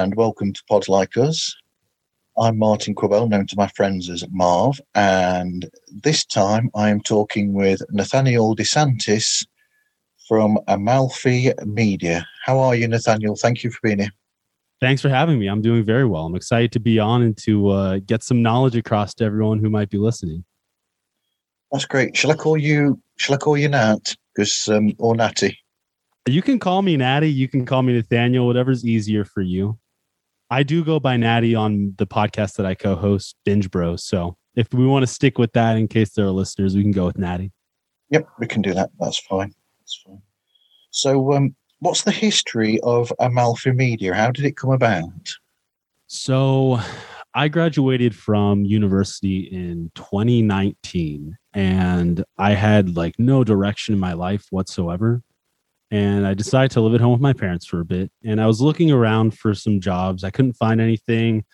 And welcome to Pods Like Us. I'm Martin Quibell, known to my friends as Marv, and this time I am talking with Nathaniel DeSantis from Amalfi Media. How are you, Nathaniel? Thank you for being here. Thanks for having me. I'm doing very well. I'm excited to be on and to uh, get some knowledge across to everyone who might be listening. That's great. Shall I call you? Shall I call you Nat? Because um, or Natty? You can call me Natty. You can call me Nathaniel. Whatever's easier for you. I do go by Natty on the podcast that I co-host, Binge Bros. So if we want to stick with that, in case there are listeners, we can go with Natty. Yep, we can do that. That's fine. That's fine. So, um, what's the history of Amalfi Media? How did it come about? So, I graduated from university in 2019, and I had like no direction in my life whatsoever and I decided to live at home with my parents for a bit. And I was looking around for some jobs. I couldn't find anything.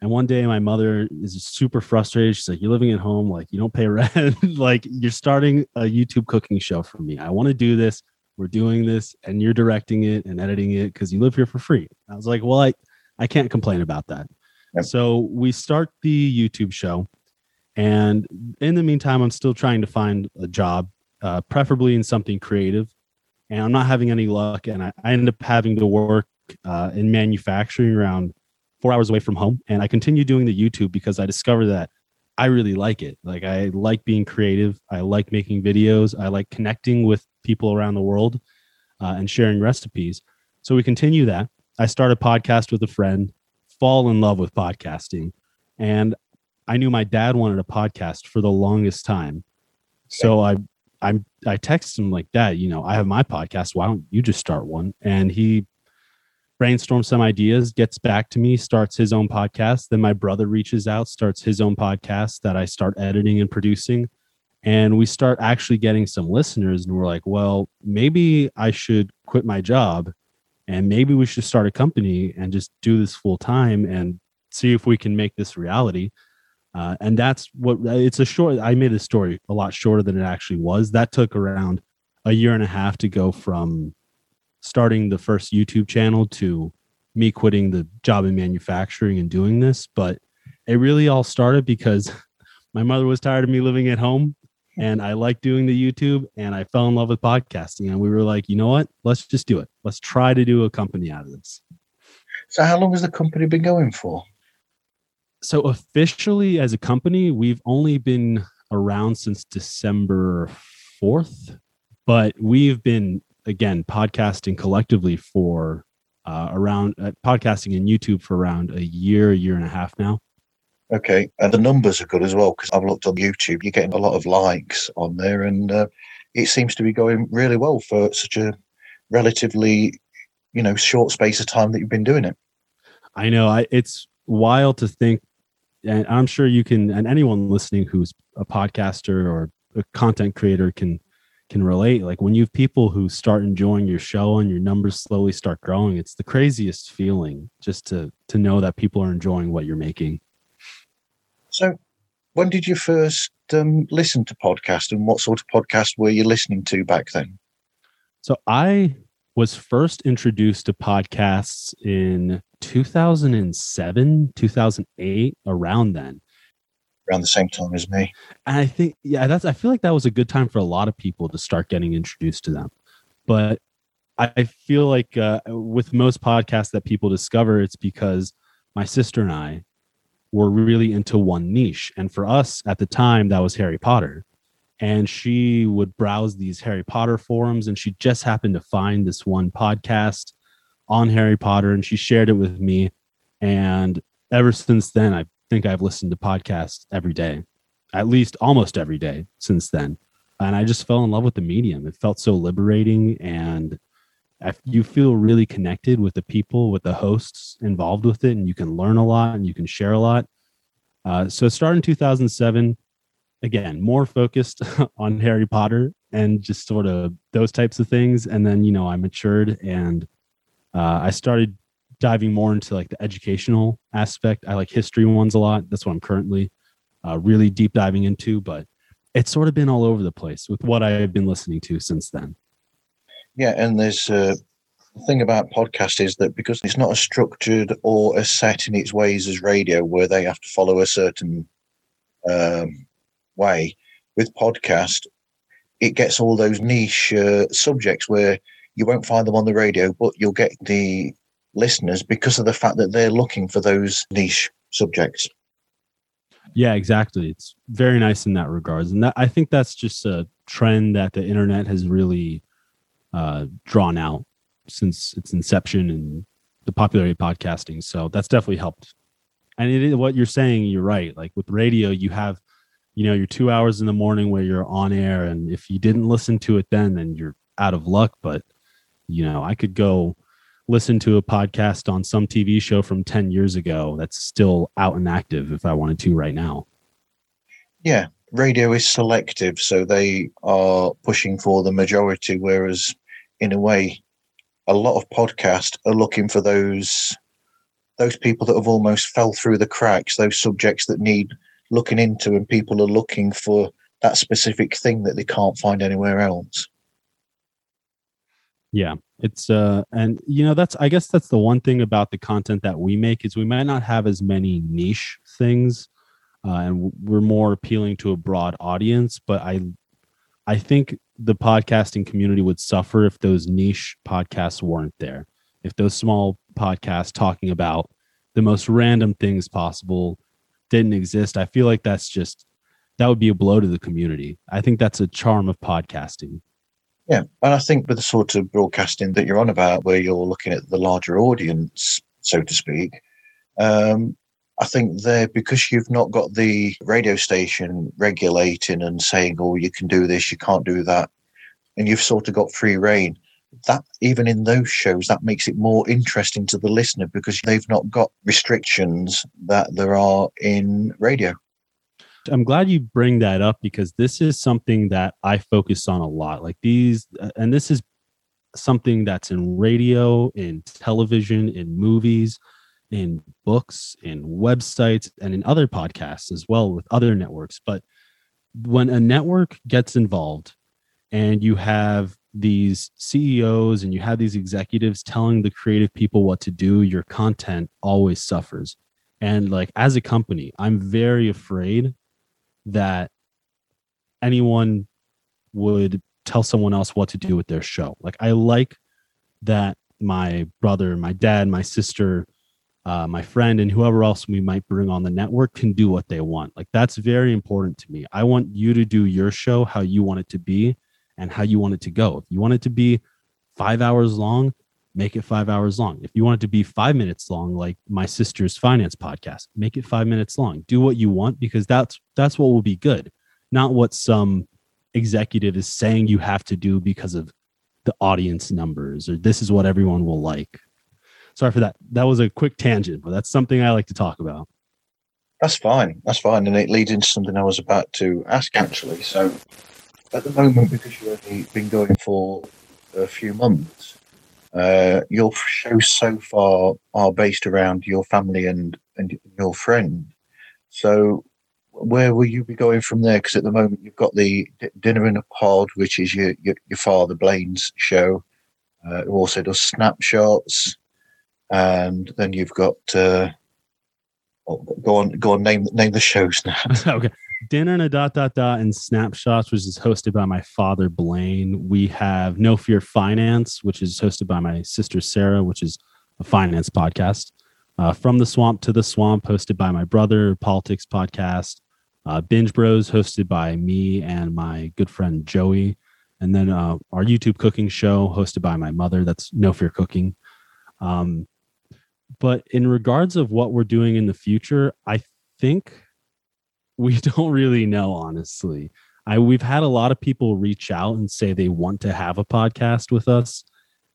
And one day my mother is super frustrated. She's like, You're living at home, like you don't pay rent. like you're starting a YouTube cooking show for me. I want to do this. We're doing this, and you're directing it and editing it because you live here for free. I was like, Well, I, I can't complain about that. Yep. So we start the YouTube show. And in the meantime, I'm still trying to find a job, uh, preferably in something creative and I'm not having any luck. And I, I end up having to work uh, in manufacturing around four hours away from home. And I continue doing the YouTube because I discovered that I really like it. Like I like being creative. I like making videos. I like connecting with people around the world uh, and sharing recipes. So we continue that. I start a podcast with a friend, fall in love with podcasting. And I knew my dad wanted a podcast for the longest time. So I I'm I text him like, Dad, you know, I have my podcast. Why don't you just start one? And he brainstorms some ideas, gets back to me, starts his own podcast. Then my brother reaches out, starts his own podcast that I start editing and producing. And we start actually getting some listeners, and we're like, well, maybe I should quit my job and maybe we should start a company and just do this full time and see if we can make this reality. Uh, and that's what it's a short. I made the story a lot shorter than it actually was. That took around a year and a half to go from starting the first YouTube channel to me quitting the job in manufacturing and doing this. But it really all started because my mother was tired of me living at home and I liked doing the YouTube and I fell in love with podcasting. And we were like, you know what? Let's just do it. Let's try to do a company out of this. So, how long has the company been going for? So officially as a company, we've only been around since December 4th, but we've been again podcasting collectively for uh, around uh, podcasting and YouTube for around a year, a year and a half now. Okay, and the numbers are good as well because I've looked on YouTube. You're getting a lot of likes on there, and uh, it seems to be going really well for such a relatively, you know, short space of time that you've been doing it. I know. I, it's wild to think and I'm sure you can, and anyone listening who's a podcaster or a content creator can can relate. Like when you have people who start enjoying your show and your numbers slowly start growing, it's the craziest feeling just to to know that people are enjoying what you're making. So, when did you first um, listen to podcast, and what sort of podcast were you listening to back then? So I was first introduced to podcasts in 2007, 2008, around then. Around the same time as me. And I think, yeah, that's, I feel like that was a good time for a lot of people to start getting introduced to them. But I feel like uh, with most podcasts that people discover, it's because my sister and I were really into one niche. And for us at the time, that was Harry Potter and she would browse these Harry Potter forums and she just happened to find this one podcast on Harry Potter and she shared it with me. And ever since then I think I've listened to podcasts every day at least almost every day since then. And I just fell in love with the medium. It felt so liberating. And you feel really connected with the people with the hosts involved with it and you can learn a lot and you can share a lot. Uh, so starting in 2007 again more focused on harry potter and just sort of those types of things. And then you know i matured and uh, i started diving more into like the educational aspect. I like history ones a lot. That's what i'm currently uh, really deep diving into but it's sort of been all over the place with what i've been listening to since then. Yeah and there's uh, thing about podcast is that because it's not as structured or as set in its ways as radio, where they have to follow a certain um, way, with podcast, it gets all those niche uh, subjects where you won't find them on the radio, but you'll get the listeners because of the fact that they're looking for those niche subjects. Yeah, exactly. It's very nice in that regards, and that, I think that's just a trend that the internet has really uh, drawn out since its inception and the popularity of podcasting. So that's definitely helped. And it is what you're saying. You're right. Like with radio, you have, you know, your two hours in the morning where you're on air, and if you didn't listen to it then, then you're out of luck. But you know, I could go listen to a podcast on some TV show from 10 years ago that's still out and active if I wanted to right now. Yeah, radio is selective, so they are pushing for the majority, whereas in a way, a lot of podcasts are looking for those those people that have almost fell through the cracks, those subjects that need looking into, and people are looking for that specific thing that they can't find anywhere else. Yeah, it's uh, and you know that's I guess that's the one thing about the content that we make is we might not have as many niche things, uh, and we're more appealing to a broad audience. But I, I think the podcasting community would suffer if those niche podcasts weren't there. If those small podcasts talking about the most random things possible didn't exist, I feel like that's just that would be a blow to the community. I think that's a charm of podcasting. Yeah, and I think with the sort of broadcasting that you're on about, where you're looking at the larger audience, so to speak, um, I think there because you've not got the radio station regulating and saying, "Oh, you can do this, you can't do that," and you've sort of got free reign. That even in those shows, that makes it more interesting to the listener because they've not got restrictions that there are in radio. I'm glad you bring that up because this is something that I focus on a lot. Like these, uh, and this is something that's in radio, in television, in movies, in books, in websites, and in other podcasts as well with other networks. But when a network gets involved and you have these CEOs and you have these executives telling the creative people what to do, your content always suffers. And like as a company, I'm very afraid that anyone would tell someone else what to do with their show. Like I like that my brother, my dad, my sister, uh, my friend, and whoever else we might bring on the network can do what they want. Like that's very important to me. I want you to do your show how you want it to be and how you want it to go. If you want it to be five hours long, make it five hours long. If you want it to be five minutes long, like my sister's finance podcast, make it five minutes long. Do what you want because that's that's what will be good, not what some executive is saying you have to do because of the audience numbers or this is what everyone will like. Sorry for that. That was a quick tangent, but that's something I like to talk about. That's fine. That's fine. And it leads into something I was about to ask actually. So at the moment, because you've only been going for a few months, uh, your shows so far are based around your family and, and your friend. So, where will you be going from there? Because at the moment, you've got the D- Dinner in a Pod, which is your your, your father Blaine's show, uh, who also does snapshots, and then you've got. Uh, oh, go on, go on. Name name the shows now. okay, dinner and a dot dot dot and snapshots which is hosted by my father blaine. We have no fear finance which is hosted by my sister sarah which is a finance podcast. Uh, from the swamp to the swamp hosted by my brother politics podcast. Uh, binge bros hosted by me and my good friend joey. And then uh, our youtube cooking show hosted by my mother that's no fear cooking. Um, but in regards of what we're doing in the future i think we don't really know honestly. I we've had a lot of people reach out and say they want to have a podcast with us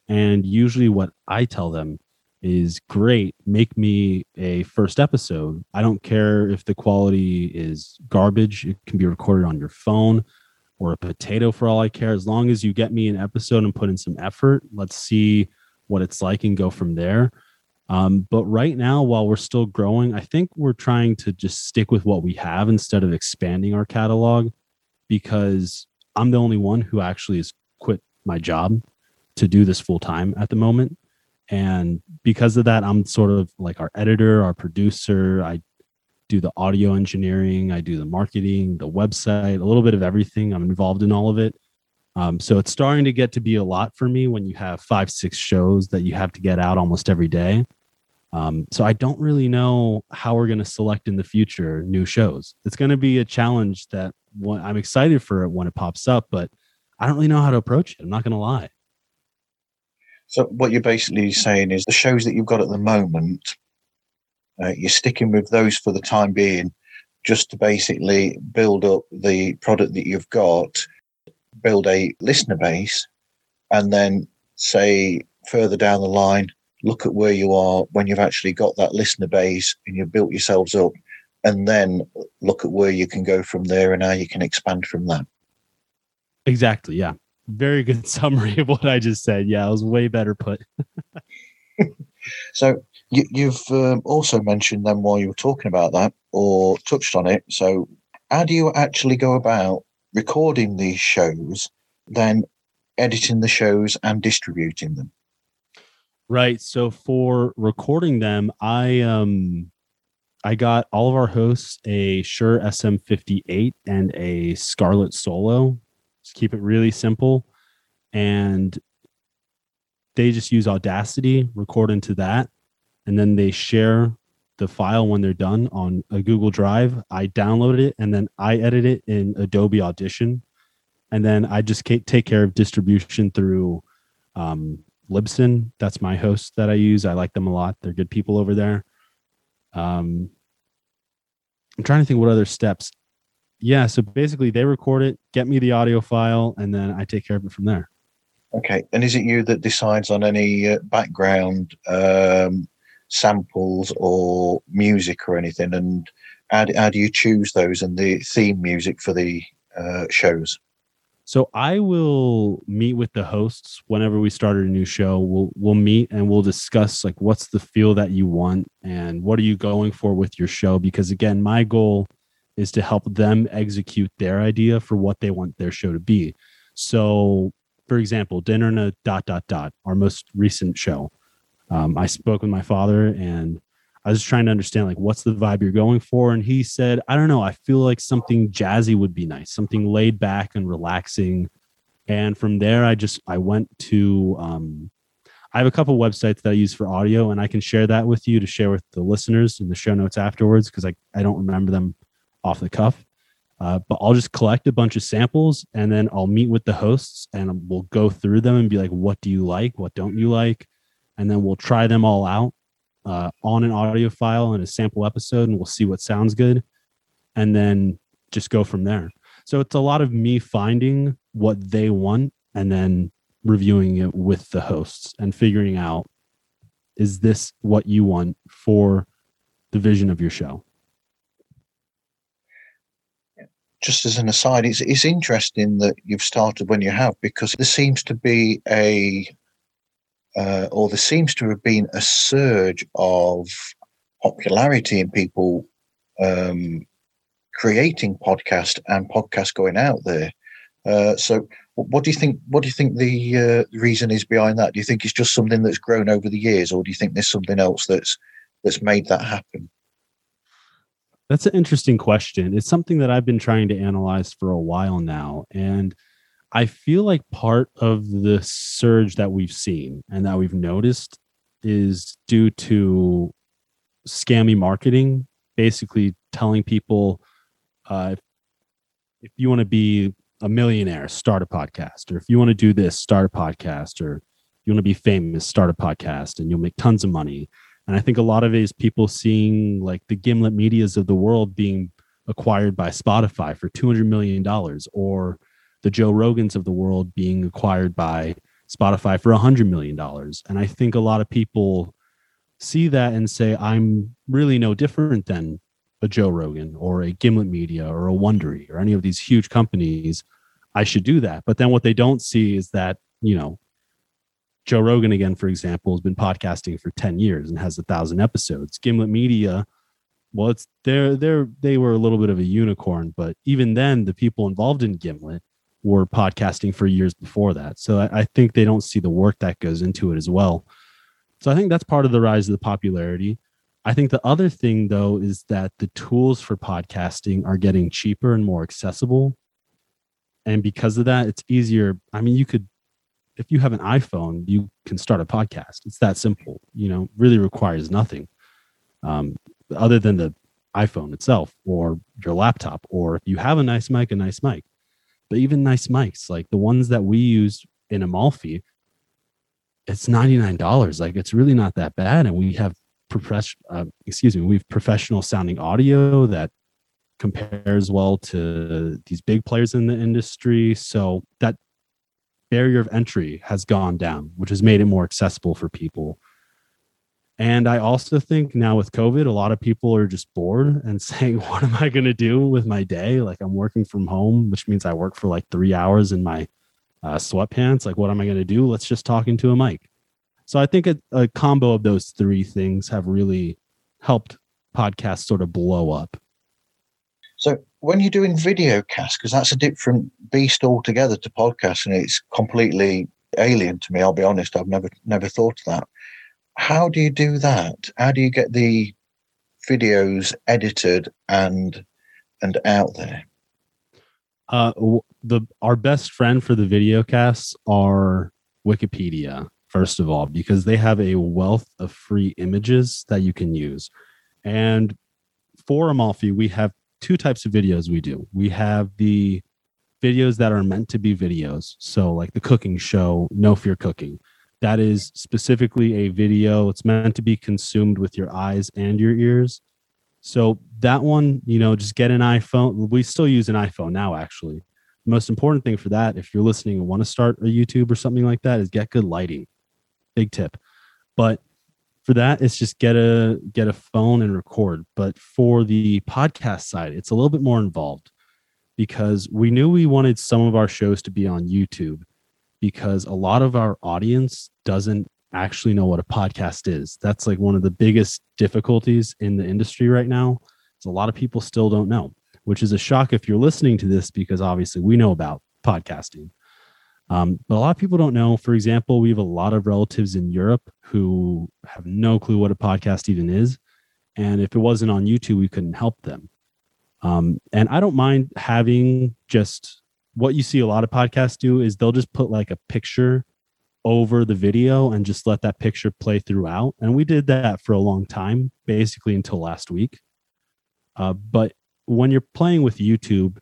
and usually what i tell them is great make me a first episode. I don't care if the quality is garbage it can be recorded on your phone or a potato for all i care. As long as you get me an episode and put in some effort let's see what it's like and go from there um, but right now, while we're still growing, I think we're trying to just stick with what we have instead of expanding our catalog because I'm the only one who actually has quit my job to do this full time at the moment. And because of that, I'm sort of like our editor, our producer. I do the audio engineering, I do the marketing, the website, a little bit of everything. I'm involved in all of it. Um, so it's starting to get to be a lot for me when you have five, six shows that you have to get out almost every day. Um, so I don't really know how we're going to select in the future new shows. It's going to be a challenge that I'm excited for it when it pops up, but I don't really know how to approach it. I'm not going to lie. So what you're basically saying is the shows that you've got at the moment, uh, you're sticking with those for the time being, just to basically build up the product that you've got, build a listener base, and then say further down the line, look at where you are when you've actually got that listener base and you've built yourselves up, and then look at where you can go from there and how you can expand from that. Exactly. Yeah. Very good summary of what I just said. Yeah, it was way better put. so you, have um, also mentioned them while you were talking about that or touched on it. So how do you actually go about recording these shows, then editing the shows and distributing them? Right. So for recording them, I um I got all of our hosts a Shure SM58 and a Scarlett Solo. Just keep it really simple. And they just use Audacity, record into that, and then they share the file when they're done on a Google Drive. I download it and then I edit it in Adobe Audition. And then I just take care of distribution through um, Libsyn. That's my host that I use. I like them a lot. They're good people over there. Um, I'm trying to think what other steps. Yeah, so basically they record it, get me the audio file, and then I take care of it from there. Okay, and is it you that decides on any uh, background um, samples or music or anything? And how do, how do you choose those and the theme music for the uh, shows? So I will meet with the hosts whenever we start a new show. We'll we'll meet and we'll discuss like what's the feel that you want and what are you going for with your show because again, my goal is to help them execute their idea for what they want their show to be. So, for example, dinner and a dot dot dot, our most recent show. Um, I spoke with my father and I was just trying to understand like what's the vibe you're going for. And he said, I don't know, I feel like something jazzy would be nice, something laid back and relaxing. And from there, I just I went to um, I have a couple websites that I use for audio, and I can share that with you to share with the listeners in the show notes afterwards because I, I don't remember them off the cuff. Uh, but I'll just collect a bunch of samples and then I'll meet with the hosts and we'll go through them and be like, what do you like? What don't you like? And then we'll try them all out uh, on an audio file and a sample episode, and we'll see what sounds good, and then just go from there. So it's a lot of me finding what they want and then reviewing it with the hosts and figuring out is this what you want for the vision of your show just as an aside it's, it's interesting that you've started when you have because there seems to be a uh, or there seems to have been a surge of popularity in people um, creating podcast and podcast going out there. Uh, so, what do you think? What do you think the uh, reason is behind that? Do you think it's just something that's grown over the years, or do you think there's something else that's that's made that happen? That's an interesting question. It's something that I've been trying to analyze for a while now, and I feel like part of the surge that we've seen and that we've noticed is due to scammy marketing, basically telling people uh, if, you want to be a millionaire, start a podcast, or if you want to do this, start a podcast, or you want to be famous, start a podcast, and you'll make tons of money. And I think a lot of it is people seeing like the Gimlet medias of the world being acquired by Spotify for $200 million or the Joe Rogans of the world being acquired by Spotify for a hundred million dollars. And I think a lot of people see that and say, I'm really no different than a Joe Rogan or a Gimlet Media or a Wondery or any of these huge companies. I should do that. But then what they don't see is that, you know, Joe Rogan, again, for example, has been podcasting for 10 years and has a thousand episodes. Gimlet Media, well, it's they're they're they were a little bit of a unicorn, but even then, the people involved in Gimlet were podcasting for years before that. So I, I think they don't see the work that goes into it as well. So I think that's part of the rise of the popularity. I think the other thing though is that the tools for podcasting are getting cheaper and more accessible. And because of that, it's easier. I mean, you could if you have an iPhone, you can start a podcast. It's that simple. You know, really requires nothing um, other than the iPhone itself or your laptop, or if you have a nice mic, a nice mic. But even nice mics, like the ones that we use in Amalfi, it's ninety nine dollars. Like it's really not that bad, and we have professional. Uh, excuse me, we have professional sounding audio that compares well to these big players in the industry. So that barrier of entry has gone down, which has made it more accessible for people. And I also think now with COVID, a lot of people are just bored and saying, What am I going to do with my day? Like, I'm working from home, which means I work for like three hours in my uh, sweatpants. Like, what am I going to do? Let's just talk into a mic. So I think a, a combo of those three things have really helped podcasts sort of blow up. So when you're doing video cast, because that's a different beast altogether to podcast, and it's completely alien to me. I'll be honest; I've never never thought of that. How do you do that? How do you get the videos edited and and out there? Uh, the our best friend for the video casts are Wikipedia first of all because they have a wealth of free images that you can use, and for Amalfi we have two types of videos we do. We have the videos that are meant to be videos. So, like the cooking show, No Fear Cooking. That is specifically a video. It's meant to be consumed with your eyes and your ears. So, that one, you know, just get an iPhone. We still use an iPhone now, actually. The most important thing for that, if you're listening and want to start a YouTube or something like that, is get good lighting. Big tip. But for that it's just get a get a phone and record but for the podcast side it's a little bit more involved because we knew we wanted some of our shows to be on youtube because a lot of our audience doesn't actually know what a podcast is that's like one of the biggest difficulties in the industry right now is a lot of people still don't know which is a shock if you're listening to this because obviously we know about podcasting um, but a lot of people don't know. For example, we have a lot of relatives in Europe who have no clue what a podcast even is. And if it wasn't on YouTube, we couldn't help them. Um, and I don't mind having just what you see a lot of podcasts do is they'll just put like a picture over the video and just let that picture play throughout. And we did that for a long time, basically until last week. Uh, but when you're playing with YouTube,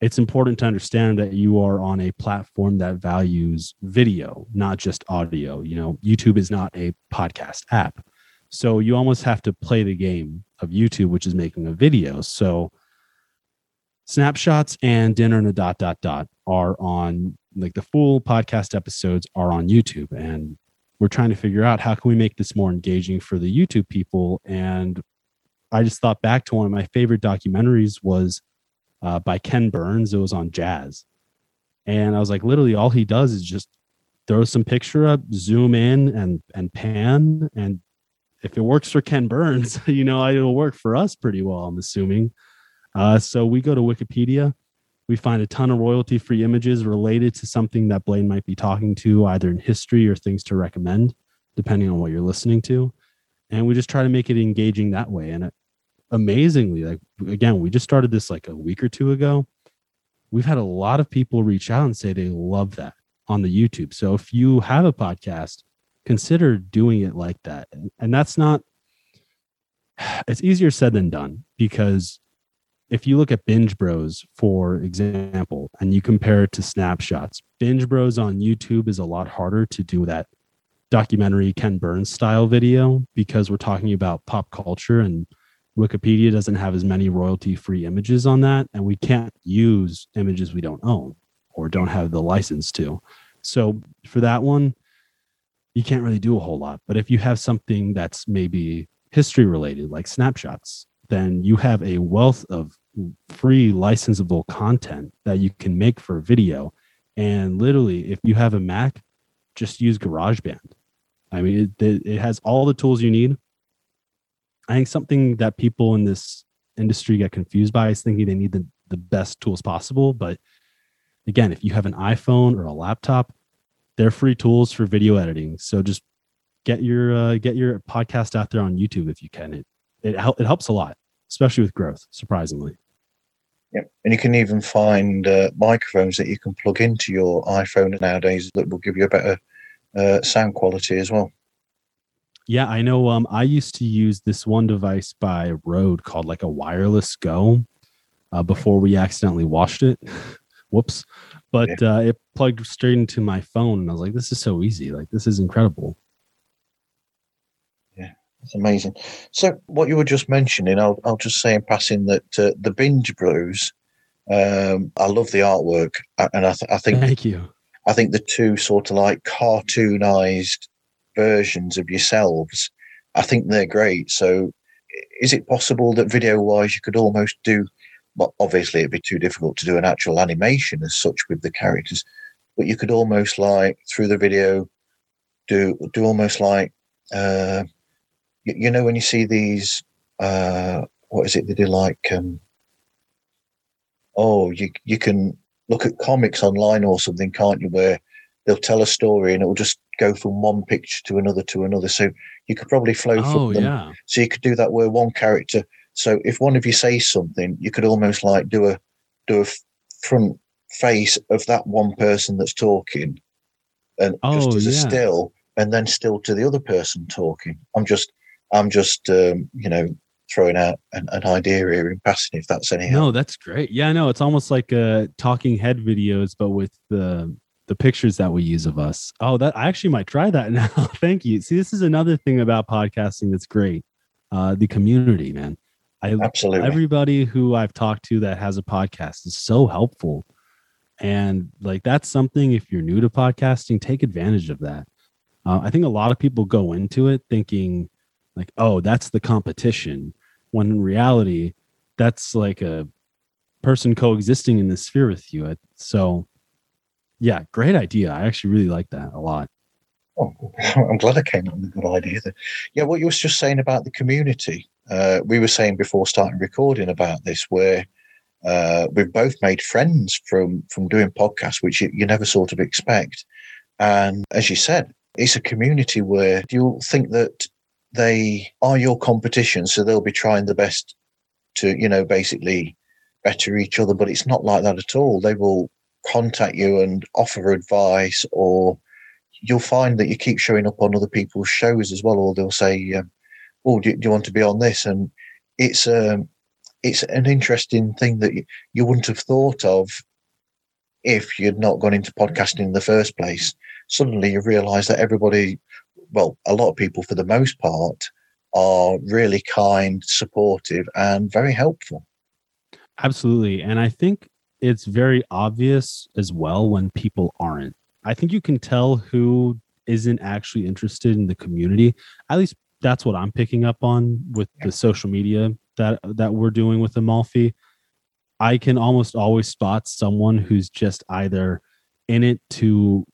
it's important to understand that you are on a platform that values video, not just audio. You know, YouTube is not a podcast app. So you almost have to play the game of YouTube, which is making a video. So snapshots and dinner and a dot dot dot are on like the full podcast episodes are on YouTube. And we're trying to figure out how can we make this more engaging for the YouTube people. And I just thought back to one of my favorite documentaries was uh, by Ken Burns. It was on jazz. And I was like, literally, all he does is just throw some picture up, zoom in, and and pan. And if it works for Ken Burns, you know, it'll work for us pretty well. I'm assuming. Uh, so we go to Wikipedia. We find a ton of royalty free images related to something that Blaine might be talking to, either in history or things to recommend, depending on what you're listening to. And we just try to make it engaging that way. And amazingly, like again, we just started this like a week or two ago. We've had a lot of people reach out and say they love that on the YouTube. So if you have a podcast, consider doing it like that. And that's not it's easier said than done because if you look at Binge Bros, for example, and you compare it to snapshots, Binge Bros on YouTube is a lot harder to do that documentary Ken Burns style video because we're talking about pop culture and Wikipedia doesn't have as many royalty free images on that, and we can't use images we don't own or don't have the license to. So for that one, you can't really do a whole lot. But if you have something that's maybe history related, like snapshots, then you have a wealth of free licensable content that you can make for video. And literally, if you have a Mac, just use GarageBand. I mean, it, it has all the tools you need I think something that people in this industry get confused by is thinking they need the, the best tools possible, but again, if you have an iPhone or a laptop, they're free tools for video editing. So just get your uh, get your podcast out there on YouTube if you can. It it it helps a lot, especially with growth. Surprisingly. Yeah, and you can even find uh, microphones that you can plug into your iPhone nowadays that will give you a better uh, sound quality as well. Yeah, I know. Um, I used to use this one device by Rode called like a Wireless Go uh, before we accidentally washed it. Whoops. But yeah. uh, it plugged straight into my phone. And I was like, this is so easy. Like, this is incredible. It's amazing. So, what you were just mentioning, I'll, I'll just say in passing that uh, the Binge Bros, um, I love the artwork. And I, th- I think. Thank you. I think the two sort of like cartoonized versions of yourselves. I think they're great. So, is it possible that video wise you could almost do? Well, obviously, it'd be too difficult to do an actual animation as such with the characters, but you could almost like through the video do do almost like uh, you, you know when you see these uh, what is it they do like um, oh you you can look at comics online or something can't you where they'll tell a story and it will just go from one picture to another to another. So you could probably flow oh, from them. Yeah. So you could do that where one character. So if one of you says something, you could almost like do a do a front face of that one person that's talking, and oh, just as yeah. a still, and then still to the other person talking. I'm just I'm just um, you know throwing out an, an, idea here in passing if that's any help. No, that's great. Yeah, no, it's almost like uh talking head videos, but with the the pictures that we use of us. Oh, that I actually might try that now. Thank you. See, this is another thing about podcasting that's great. Uh, the community, man. I absolutely everybody who I've talked to that has a podcast is so helpful. And like that's something if you're new to podcasting, take advantage of that. Uh, I think a lot of people go into it thinking like, oh, that's the competition. When in reality, that's like a person coexisting in the sphere with you. So yeah, great idea. I actually really like that a lot. Oh, I'm glad I came up with a good idea. Yeah, what you was just saying about the community. Uh, we were saying before starting recording about this, where uh, we've both made friends from from doing podcasts, which you, you never sort of expect. And as you said, it's a community where you'll think that they are your competition, so they'll be trying the best to, you know, basically better each other. But it's not like that at all. They will contact you and offer advice, or you'll find that you keep showing up on other people's shows as well, or they'll say, um, "Oh, do, do, you want to be on this?" And it's um, it's an interesting thing that you, you wouldn't have thought of if you'd not gone into podcasting in the first place. Suddenly, you realise that everybody, well, a lot of people for the most part, are really kind, supportive, and very helpful. Absolutely, and I think it's very obvious as well when people aren't. I think you can tell who isn't actually interested in the community. At least that's what I'm picking up on with the social media that that we're doing with Amalfi. I can almost always spot someone who's just either in it to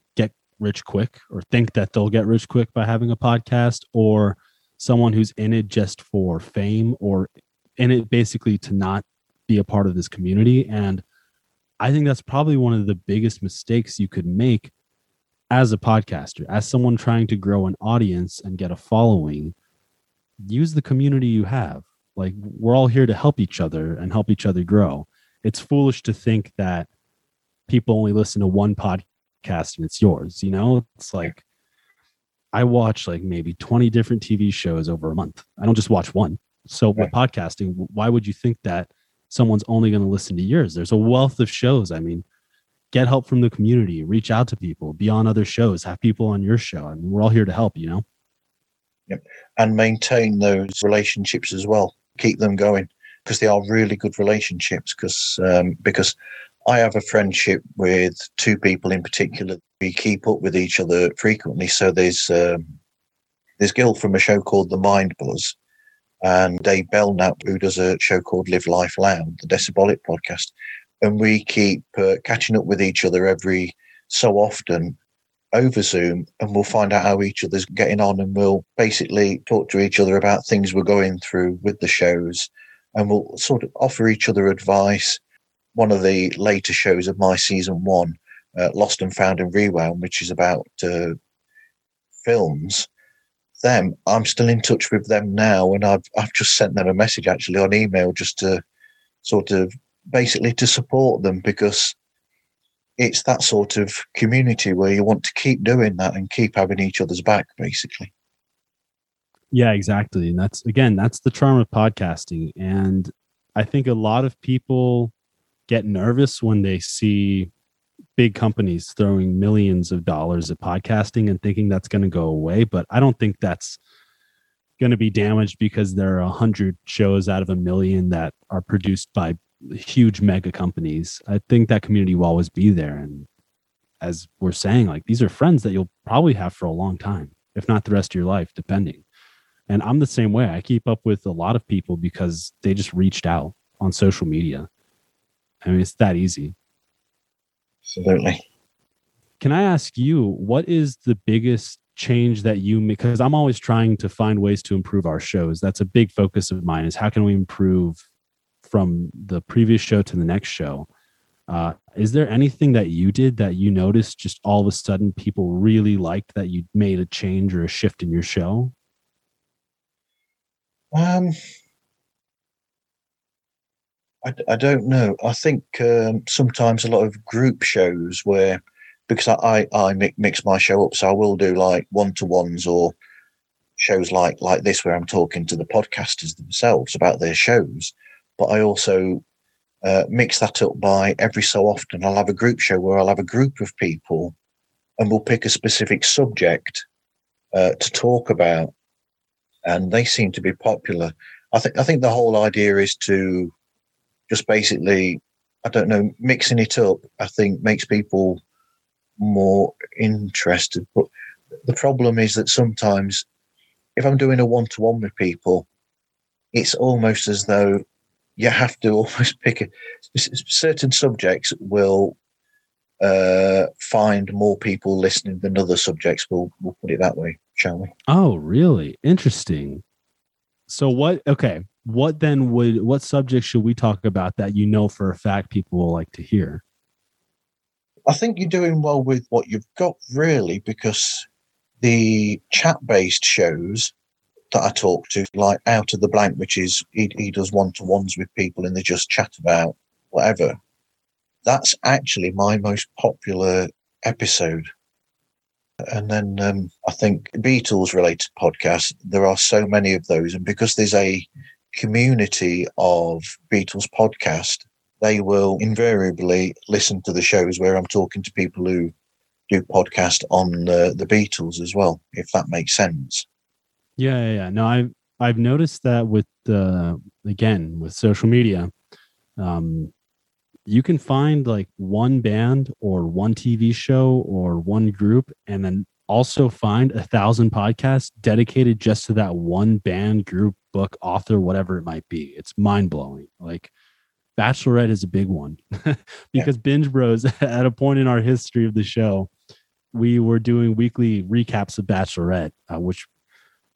rich quick or think that they'll get rich quick by having a podcast or someone who's in it just for fame or in it basically to not be a part of this community and I think that's probably one of the biggest mistakes you could make as a podcaster, as someone trying to grow an audience and get a following. Use the community you have. Like we're all here to help each other and help each other grow. It's foolish to think that people only listen to one podcast and it's yours. You know, it's like I watch like maybe 20 different TV shows over a month. I don't just watch one. So with podcasting, why would you think that someone's only going to listen to yours. There's a wealth of shows. I mean, get help from the community, reach out to people, be on other shows, have people on your show. I mean, we're all here to help, you know? Yep. And maintain those relationships as well. Keep them going because they are really good relationships. Because um, because I have a friendship with two people in particular. We keep up with each other frequently. So there's um, there's Gil from a show called The Mind Buzz, and Dave Belknap, who does a show called Live Life Loud, the Decibolic podcast. And we keep uh, catching up with each other every so often over Zoom, and we'll find out how each other's getting on, and we'll basically talk to each other about things we're going through with the shows, and we'll sort of offer each other advice. One of the later shows of my season one, uh, Lost and Found and Rewound, which is about uh, films. Them, I'm still in touch with them now, and I've I've just sent them a message actually on email just to sort of basically to support them because it's that sort of community where you want to keep doing that and keep having each other's back, basically. Yeah, exactly. And that's again, that's the charm of podcasting. And I think a lot of people get nervous when they see big companies throwing millions of dollars at podcasting and thinking that's going to go away. But I don't think that's going to be damaged because there are a hundred shows out of a million that are produced by huge mega companies. I think that community will always be there. And as we're saying, like these are friends that you'll probably have for a long time, if not the rest of your life, depending. And I'm the same way. I keep up with a lot of people because they just reached out on social media. I mean, it's that easy. Absolutely. Can I ask you, what is the biggest change that you make? Because I'm always trying to find ways to improve our shows. That's a big focus of mine is how can we improve from the previous show to the next show. Uh, is there anything that you did that you noticed just all of a sudden people really liked that you made a change or a shift in your show? Um, I, I don't know. I think um, sometimes a lot of group shows where, because I, I, I mix my show up, so I will do like one to ones or shows like like this where I'm talking to the podcasters themselves about their shows but I also uh, mix that up by every so often I'll have a group show where I'll have a group of people and we'll pick a specific subject uh, to talk about, and they seem to be popular. I think I think the whole idea is to just basically, I don't know, mixing it up. I think makes people more interested. But the problem is that sometimes, if I'm doing a one to one with people, it's almost as though you have to almost pick a, certain subjects will uh, find more people listening than other subjects. We'll, we'll put it that way, shall we? Oh, really? Interesting. So, what, okay, what then would, what subjects should we talk about that you know for a fact people will like to hear? I think you're doing well with what you've got, really, because the chat based shows that I talk to, like out of the blank, which is he, he does one to ones with people and they just chat about whatever. That's actually my most popular episode. And then um, I think Beatles related podcasts, there are so many of those. And because there's a community of Beatles podcast, they will invariably listen to the shows where I'm talking to people who do podcast on the, the Beatles as well, if that makes sense. Yeah, yeah, yeah. No, I've I've noticed that with the again with social media, um, you can find like one band or one TV show or one group, and then also find a thousand podcasts dedicated just to that one band, group, book, author, whatever it might be. It's mind blowing. Like Bachelorette is a big one because yeah. Binge Bros at a point in our history of the show, we were doing weekly recaps of Bachelorette, uh, which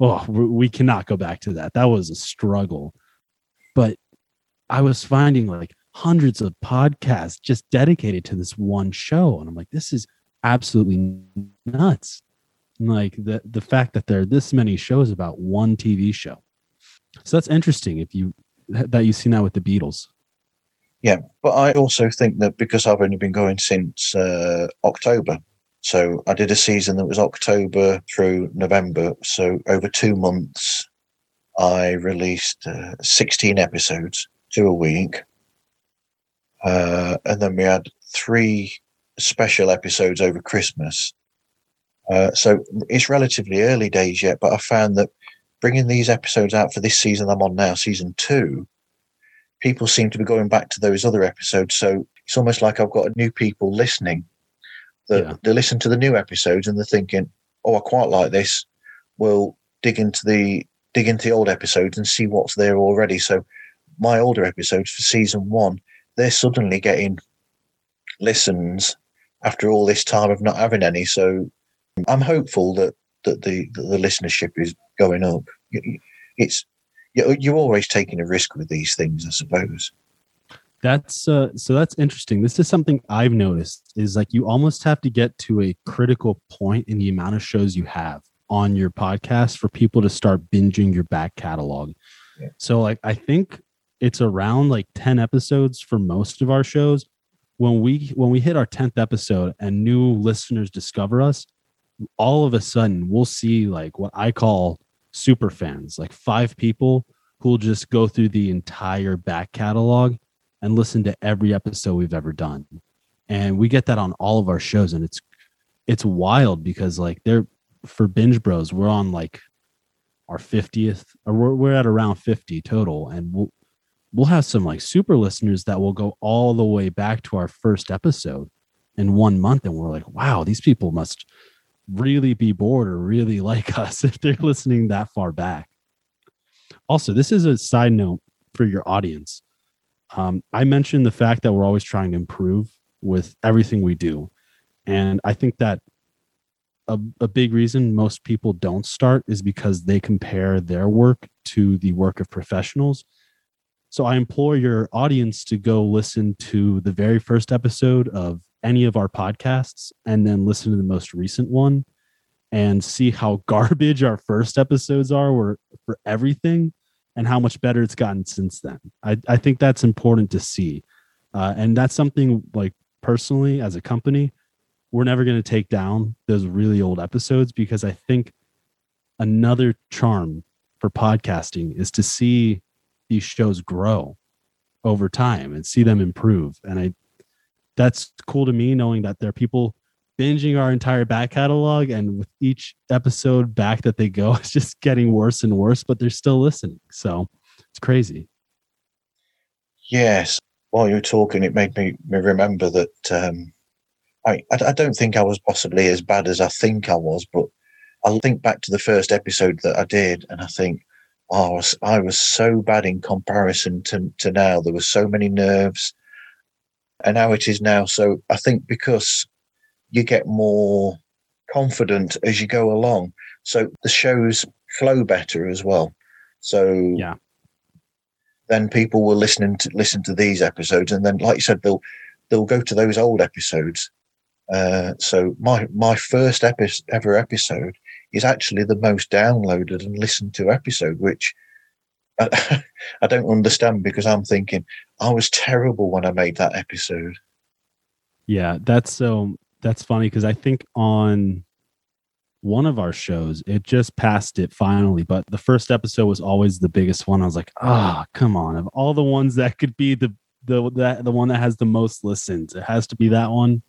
oh, we cannot go back to that. That was a struggle. But I was finding like hundreds of podcasts just dedicated to this one show. And I'm like, this is absolutely nuts. like the the fact that there are this many shows about one TV show. So that's interesting if you that you've seen that with the Beatles. Yeah, but I also think that because I've only been going since uh, October, so I did a season that was October through November. So over two months, I released uh, 16 episodes, two a week. Uh, and then we had three special episodes over Christmas. Uh, so it's relatively early days yet, but I found that bringing these episodes out for this season I'm on now, season two, people seem to be going back to those other episodes. So it's almost like I've got new people listening that yeah. they listen to the new episodes and they're thinking, "Oh, I quite like this." We'll dig into the dig into the old episodes and see what's there already. So, my older episodes for season one, they're suddenly getting listens after all this time of not having any. So, I'm hopeful that that the that the listenership is going up. It's you're always taking a risk with these things, I suppose. That's uh, so that's interesting. This is something I've noticed is like you almost have to get to a critical point in the amount of shows you have on your podcast for people to start binging your back catalog. Yeah. So like I think it's around like 10 episodes for most of our shows. When we when we hit our 10th episode and new listeners discover us, all of a sudden we'll see like what I call super fans, like five people who'll just go through the entire back catalog and listen to every episode we've ever done. And we get that on all of our shows and it's it's wild because like they're for binge bros we're on like our 50th or we're, we're at around 50 total and we'll we'll have some like super listeners that will go all the way back to our first episode in one month and we're like wow these people must really be bored or really like us if they're listening that far back. Also this is a side note for your audience. Um, i mentioned the fact that we're always trying to improve with everything we do. And i think that a, a big reason most people don't start is because they compare their work to the work of professionals. So I implore your audience to go listen to the very first episode of any of our podcasts and then listen to the most recent one and see how garbage our first episodes are for, for everything and how much better it's gotten since then. I, I think that's important to see. Uh, and that's something like personally as a company, we're never going to take down those really old episodes because I think another charm for podcasting is to see these shows grow over time and see them improve. And I that's cool to me knowing that there are people binging our entire back catalog and with each episode back that they go it's just getting worse and worse but they're still listening. So it's crazy. Yes. While you were talking it made me, me remember that um, I, I don't think I was possibly as bad as I think I was, but I think back to the first episode that I did, and I think, oh, I was, I was so bad in comparison to, to now. There were so many nerves, and how it is now. So I think because you get more confident as you go along, so the shows flow better as well. So yeah, then people will listen to listen to these episodes, and then, like you said, they'll they'll go to those old episodes uh, so my my first epi- ever episode is actually the most downloaded and listened to episode, which I, I don't understand because I'm thinking I was terrible when I made that episode. Yeah, that's so that's funny because I think on one of our shows it just passed it finally, but the first episode was always the biggest one. I was like, ah, oh, come on! Of all the ones that could be the the that the one that has the most listens, it has to be that one.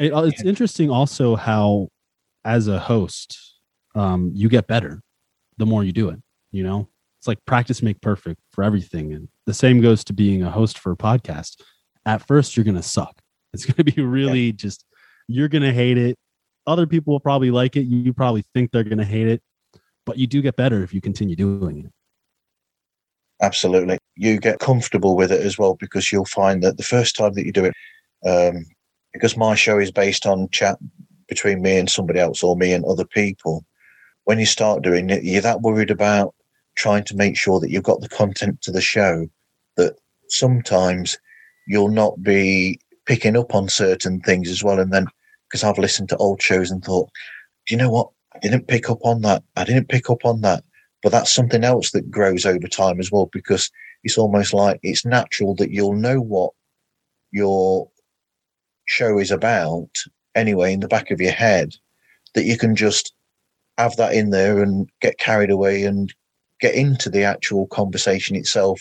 It, uh, it's interesting also how, as a host, um, you get better the more you do it. You know, it's like practice make perfect for everything, and the same goes to being a host for a podcast. At first, you're gonna suck. It's gonna be really yeah. just you're gonna hate it. Other people will probably like it. You probably think they're gonna hate it, but you do get better if you continue doing it. Absolutely. You get comfortable with it as well because you'll find that the first time that you do it, um, because my show is based on chat between me and somebody else or me and other people. When you start doing it, you're that worried about trying to make sure that you've got the content to the show that sometimes you'll not be picking up on certain things as well. And then, because I've listened to old shows and thought, do you know what? I didn't pick up on that. I didn't pick up on that. But that's something else that grows over time as well, because it's almost like it's natural that you'll know what your show is about anyway in the back of your head that you can just have that in there and get carried away and get into the actual conversation itself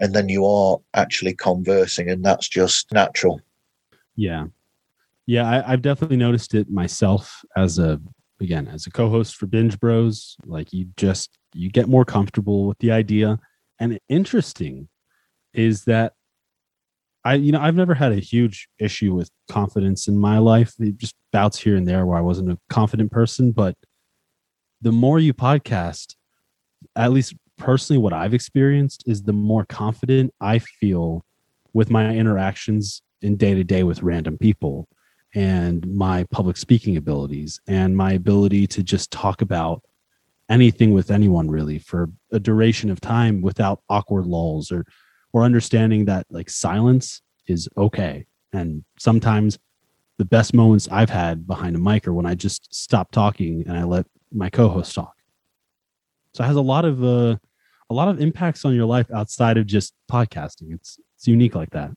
and then you are actually conversing and that's just natural yeah yeah I, have definitely noticed it myself as a again as a co-host for binge bros like you just you get more comfortable with the idea and interesting is that I, you know, I've never had a huge issue with confidence in my life. It just bouts here and there where I wasn't a confident person. But the more you podcast, at least personally, what I've experienced is the more confident I feel with my interactions in day to day with random people and my public speaking abilities and my ability to just talk about anything with anyone really for a duration of time without awkward lulls or or understanding that like silence is okay. And sometimes the best moments I've had behind a mic are when I just stop talking and I let my co-host talk. So it has a lot of uh, a lot of impacts on your life outside of just podcasting. It's it's unique like that.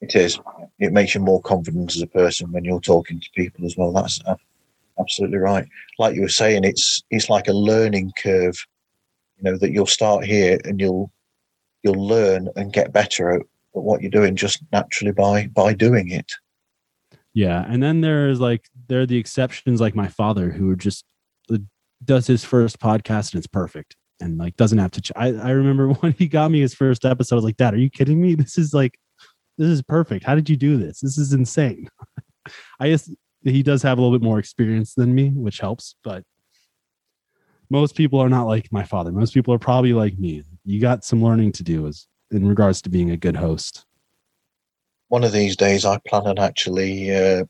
It is. It makes you more confident as a person when you're talking to people as well. That's absolutely right. Like you were saying, it's it's like a learning curve. You know that you'll start here and you'll you'll learn and get better at, at what you're doing just naturally by by doing it. Yeah, and then there's like there are the exceptions, like my father, who are just does his first podcast and it's perfect, and like doesn't have to. Ch- I I remember when he got me his first episode, I was like, Dad, are you kidding me? This is like, this is perfect. How did you do this? This is insane. I guess he does have a little bit more experience than me, which helps, but most people are not like my father. Most people are probably like me. You got some learning to do as in regards to being a good host one of these days I plan on actually uh,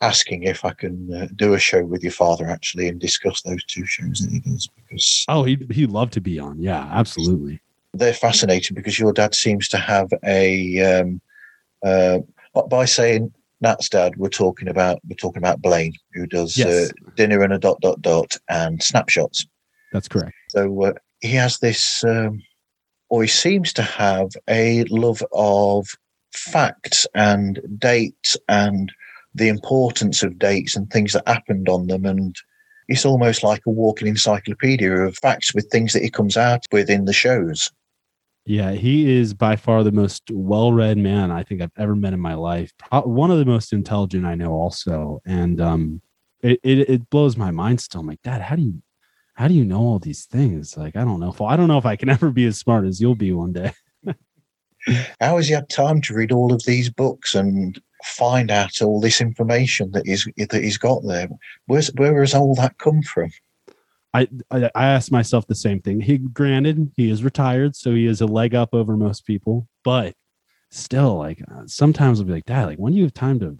asking if I can uh, do a show with your father actually and discuss those two shows that he does because oh he he'd love to be on. Yeah absolutely. They're fascinating because your dad seems to have a um, uh, by saying Nat's dad we're talking about we're talking about Blaine who does uh, dinner and a dot dot dot and snapshots. That's correct. So uh, he has this um, or he seems to have a love of facts and dates and the importance of dates and things that happened on them. And it's almost like a walking encyclopedia of facts with things that he comes out with in the shows. Yeah, he is by far the most well read man I think I've ever met in my life. One of the most intelligent I know, also. And um, it, it, it blows my mind still. I'm like, Dad, how do you how do you know all these things? Like, I don't know if I don't know if I can ever be as smart as you'll be one day. How has he had time to read all of these books and find out all this information that he's that he's got there? Where's where has all that come from? I, I I asked myself the same thing. He granted he is retired, so he has a leg up over most people, but still, like uh, sometimes I'll be like, Dad, like when do you have time to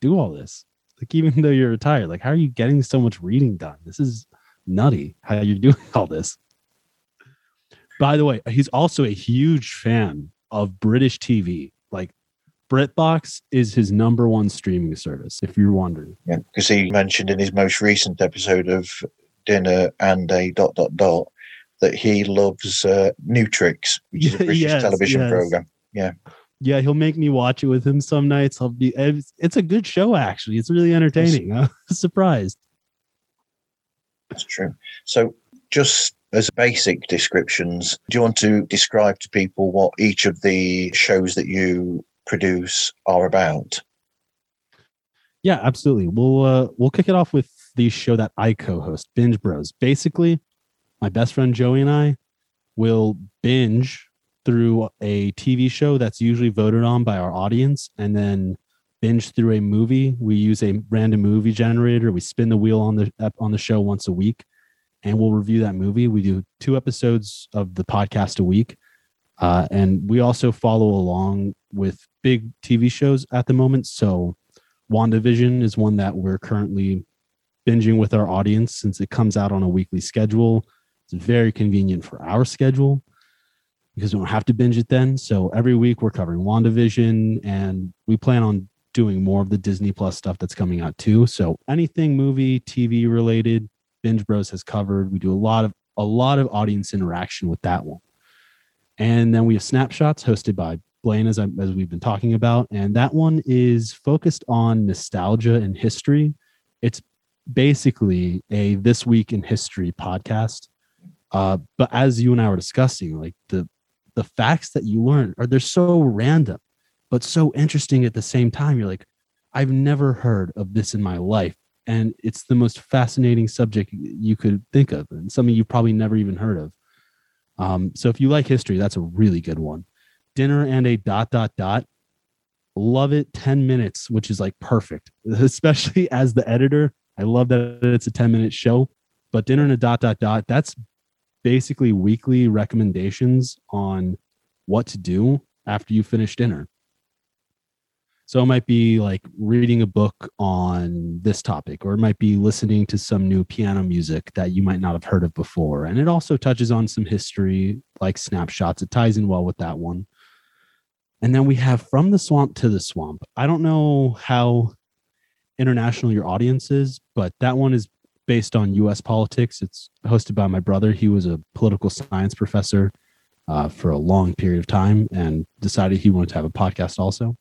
do all this? Like even though you're retired, like how are you getting so much reading done? This is nutty. How you're doing all this. By the way, he's also a huge fan of British TV. BritBox is his number one streaming service, if you're wondering. Yeah, because he mentioned in his most recent episode of Dinner and a dot dot dot that he loves uh, New Tricks, which is a British yes, television yes. program. Yeah. Yeah, he'll make me watch it with him some nights. I'll be it's, it's a good show actually. It's really entertaining. I'm surprised. That's true. So just as basic descriptions, do you want to describe to people what each of the shows that you produce are about? Yeah, absolutely. We'll uh, we'll kick it off with the show that I co-host, Binge Bros. Basically, my best friend Joey and I will binge through a TV show that's usually voted on by our audience, and then binge through a movie. We use a random movie generator. We spin the wheel on the on the show once a week, and we'll review that movie. We do two episodes of the podcast a week. Uh, and we also follow along with big TV shows at the moment. So, WandaVision is one that we're currently binging with our audience since it comes out on a weekly schedule. It's very convenient for our schedule because we don't have to binge it then. So, every week we're covering WandaVision and we plan on doing more of the Disney Plus stuff that's coming out too. So, anything movie, TV related, Binge Bros has covered. We do a lot of a lot of audience interaction with that one. And then we have snapshots hosted by Blaine, as, I, as we've been talking about. And that one is focused on nostalgia and history. It's basically a This Week in History podcast. Uh, but as you and I were discussing, like the the facts that you learn are they're so random, but so interesting at the same time. You're like, I've never heard of this in my life and it's the most fascinating subject you could think of and something you've probably never even heard of um, so if you like history that's a really good one dinner and a dot dot dot love it 10 minutes which is like perfect especially as the editor i love that it's a 10 minute show but dinner and a dot dot dot that's basically weekly recommendations on what to do after you finish dinner So it might be like reading a book on this topic, or it might be listening to some new piano music that you might not have heard of before. And it also touches on some history, like snapshots. It ties in well with that one. And then we have From the Swamp to the Swamp. I don't know how international your audience is, but that one is based on US politics. It's hosted by my brother. He was a political science professor uh, for a long period of time and decided he wanted to have a podcast also.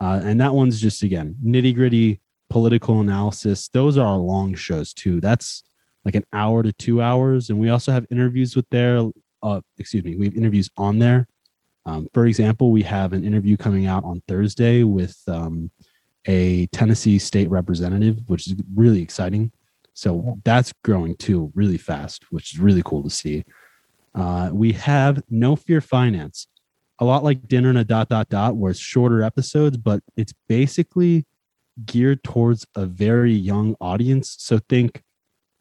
Uh, and that one's just again nitty gritty political analysis. Those are our long shows too. That's like an hour to two hours, and we also have interviews with there. Uh, excuse me, we have interviews on there. Um, for example, we have an interview coming out on Thursday with um, a Tennessee state representative, which is really exciting. So that's growing too really fast, which is really cool to see. Uh, we have No Fear Finance a lot like dinner and a dot dot dot where it's shorter episodes but it's basically geared towards a very young audience so think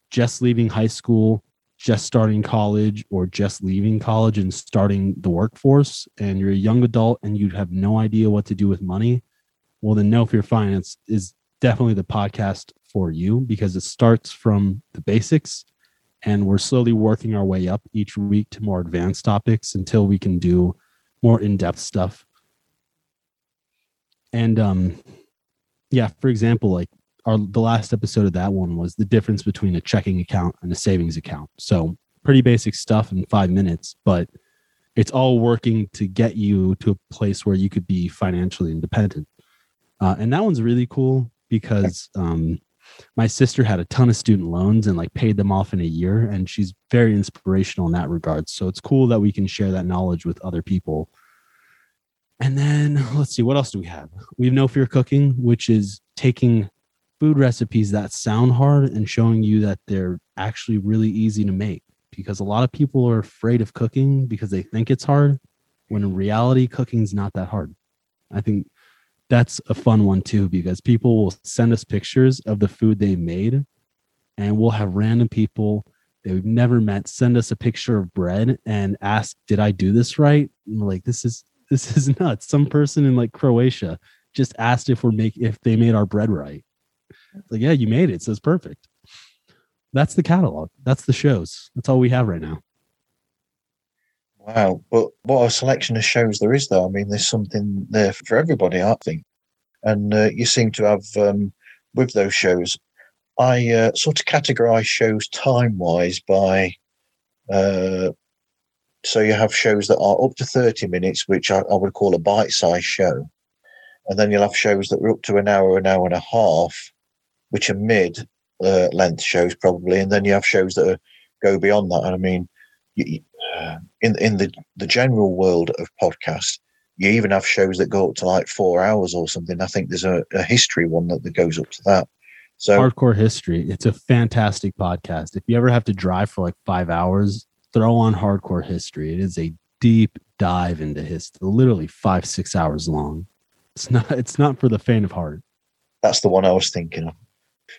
just leaving high school just starting college or just leaving college and starting the workforce and you're a young adult and you have no idea what to do with money well then no fear finance is definitely the podcast for you because it starts from the basics and we're slowly working our way up each week to more advanced topics until we can do more in-depth stuff. And um yeah for example like our the last episode of that one was the difference between a checking account and a savings account. So pretty basic stuff in five minutes but it's all working to get you to a place where you could be financially independent. Uh, and that one's really cool because um, my sister had a ton of student loans and like paid them off in a year and she's very inspirational in that regard. So it's cool that we can share that knowledge with other people. And then let's see what else do we have? We have no fear cooking which is taking food recipes that sound hard and showing you that they're actually really easy to make. Because a lot of people are afraid of cooking because they think it's hard when in reality cooking's not that hard. I think that's a fun one too because people will send us pictures of the food they made and we'll have random people that we've never met send us a picture of bread and ask did i do this right? And we're like this is this is nuts. Some person in like croatia just asked if we're make if they made our bread right like yeah you made it so it's perfect that's the catalog that's the shows that's all we have right now Wow, but what a selection of shows there is, though. I mean, there's something there for everybody, I think. And uh, you seem to have, um, with those shows, I uh, sort of categorize shows time wise by. Uh, so you have shows that are up to 30 minutes, which I, I would call a bite sized show. And then you'll have shows that are up to an hour, an hour and a half, which are mid uh, length shows, probably. And then you have shows that are, go beyond that. And I mean, you, uh, in in the the general world of podcasts, you even have shows that go up to like four hours or something. I think there's a, a history one that, that goes up to that. So hardcore history. It's a fantastic podcast. If you ever have to drive for like five hours, throw on hardcore history. It is a deep dive into history, literally five six hours long. It's not. It's not for the faint of heart. That's the one I was thinking of.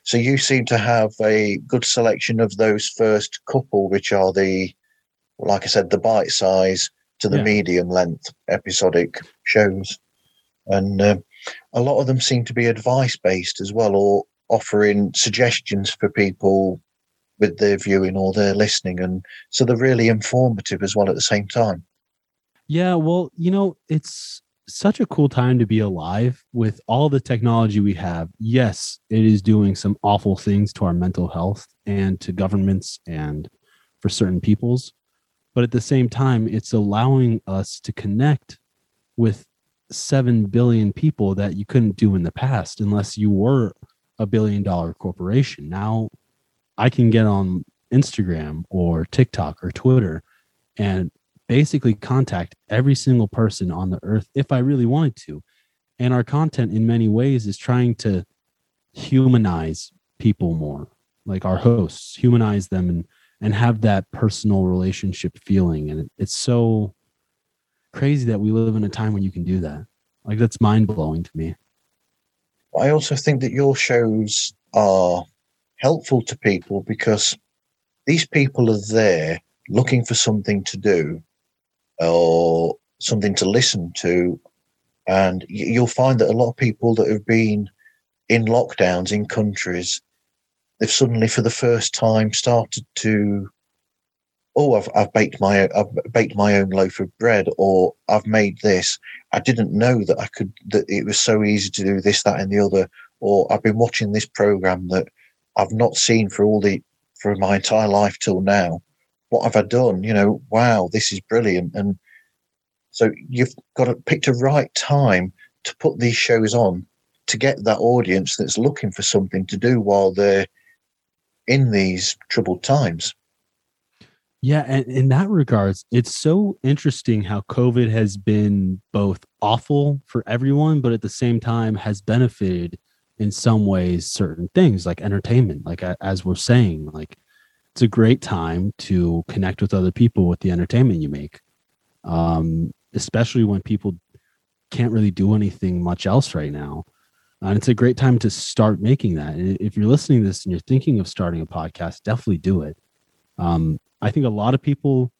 So you seem to have a good selection of those first couple, which are the like I said, the bite size to the yeah. medium length episodic shows. And uh, a lot of them seem to be advice based as well, or offering suggestions for people with their viewing or their listening. And so they're really informative as well at the same time. Yeah, well, you know, it's such a cool time to be alive with all the technology we have. Yes, it is doing some awful things to our mental health and to governments and for certain peoples but at the same time it's allowing us to connect with 7 billion people that you couldn't do in the past unless you were a billion dollar corporation now i can get on instagram or tiktok or twitter and basically contact every single person on the earth if i really wanted to and our content in many ways is trying to humanize people more like our hosts humanize them and and have that personal relationship feeling. And it's so crazy that we live in a time when you can do that. Like that's mind blowing to me. I also think that your shows are helpful to people because these people are there looking for something to do or something to listen to And you'll find that a lot of people that have been in lockdowns in countries, they've suddenly, for the first time, started to, oh, I've, I've baked my I've baked my own loaf of bread, or I've made this. I didn't know that I could that it was so easy to do this, that, and the other. Or I've been watching this program that I've not seen for all the for my entire life till now. What have I done? You know, wow, this is brilliant. And so you've got to pick the right time to put these shows on to get that audience that's looking for something to do while they're in these troubled times. Yeah, and in that regards, it's so interesting how COVID has been both awful for everyone, but at the same time has benefited in some ways certain things like entertainment. Like as we're saying, like it's a great time to connect with other people with the entertainment you make. Um, especially when people can't really do anything much else right now. And it's a great time to start making that. And if you're listening to this and you're thinking of starting a podcast, definitely do it. Um, I think a lot of people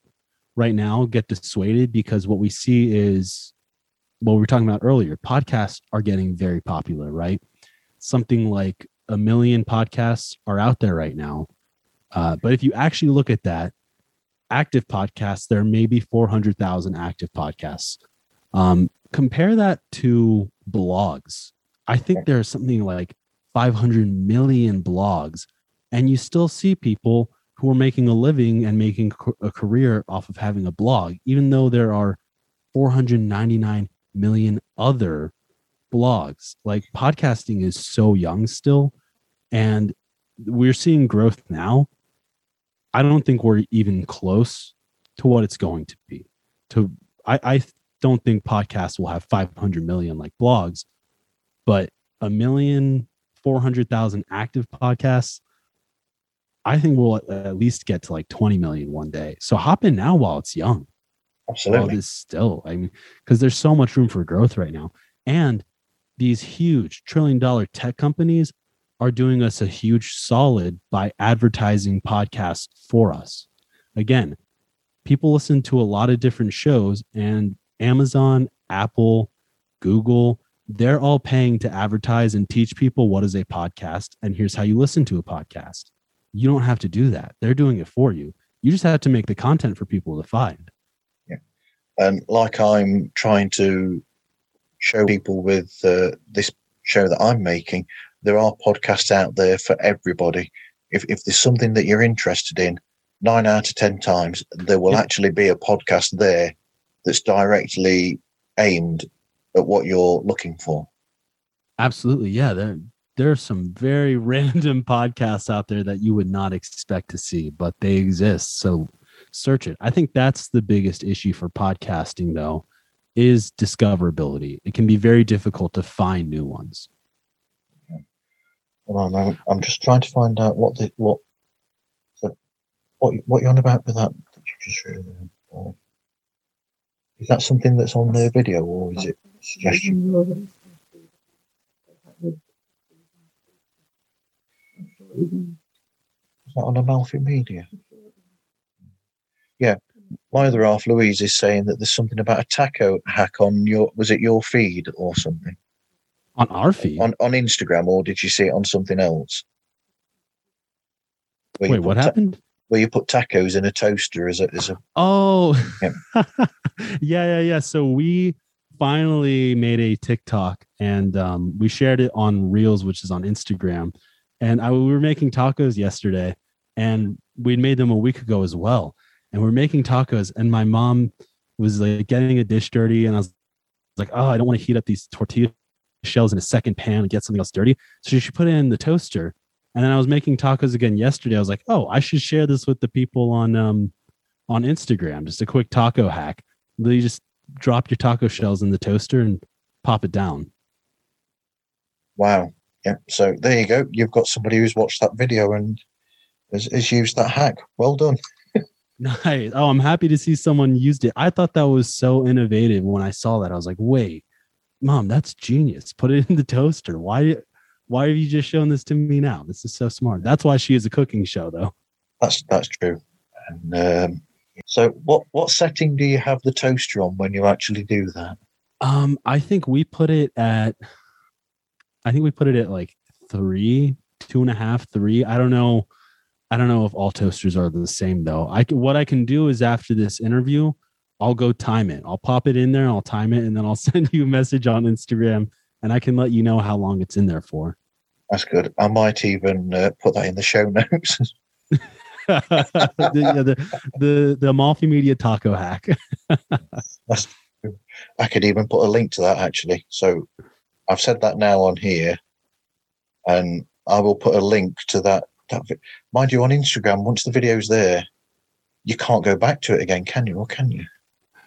right now get dissuaded because what we see is what we were talking about earlier. Podcasts are getting very popular, right? Something like a million podcasts are out there right now. Uh, but if you actually look at that, active podcasts, there may be 400,000 active podcasts. Um, compare that to blogs. I think there's something like 500 million blogs, and you still see people who are making a living and making a career off of having a blog, even though there are 499 million other blogs. Like podcasting is so young still, and we're seeing growth now I don't think we're even close to what it's going to be. To I, I don't think podcasts will have 500 million like blogs, but a million, 400,000 active podcasts. I think we'll at least get to like 20 million one day. So hop in now while it's young. Absolutely. While it's still, I mean, because there's so much room for growth right now. And these huge trillion dollar tech companies are doing us a huge solid by advertising podcasts for us. Again, people listen to a lot of different shows, and Amazon, Apple, Google, they're all paying to advertise and teach people what is a podcast and here's how you listen to a podcast. You don't have to do that. They're doing it for you. You just have to make the content for people to find. Yeah. And like I'm trying to show people with uh, this show that I'm making, there are podcasts out there for everybody. If, if there's something that you're interested in, nine out of 10 times, there will yeah. actually be a podcast there that's directly aimed at what you're looking for. Absolutely. Yeah. There, there are some very random podcasts out there that you would not expect to see, but they exist. So search it. I think that's the biggest issue for podcasting, though, is discoverability. It can be very difficult to find new ones. Hold on, I'm, I'm just trying to find out what the what what what you're on about with that there. Uh, is that something that's on the video or is it suggestion? Is that on Amalfi Media? Yeah. Other half, Louise, is saying that there's something about a taco hack on your was it your feed or something? On our feed? On on Instagram, or did you see it on something else? Where Wait, what ta- happened? Where you put tacos in a toaster as a as a Oh yeah. yeah, yeah, yeah. So we finally made a TikTok and um, we shared it on Reels, which is on Instagram. And I, we were making tacos yesterday, and we'd made them a week ago as well. And we're making tacos, and my mom was like getting a dish dirty, and I was like, "Oh, I don't want to heat up these tortilla shells in a second pan and get something else dirty. So she put it in the toaster. And then I was making tacos again yesterday. I was like, oh, I should share this with the people on um on Instagram. Just a quick taco hack. You just drop your taco shells in the toaster and pop it down. Wow. Yeah. So there you go. You've got somebody who's watched that video and has, has used that hack. Well done. Nice. Oh, I'm happy to see someone used it. I thought that was so innovative when I saw that. I was like, wait, mom, that's genius. Put it in the toaster. Why why have you just shown this to me now? This is so smart. That's why she is a cooking show though. That's that's true. And um, so what what setting do you have the toaster on when you actually do that? Um, I think we put it at. I think we put it at like three, two and a half, three. I don't know. I don't know if all toasters are the same though. I can, what I can do is after this interview, I'll go time it. I'll pop it in there, I'll time it, and then I'll send you a message on Instagram, and I can let you know how long it's in there for. That's good. I might even uh, put that in the show notes. the, yeah, the, the the multimedia taco hack. I could even put a link to that actually. So I've said that now on here, and I will put a link to that. That mind you, on Instagram, once the video's there, you can't go back to it again, can you? Or can you?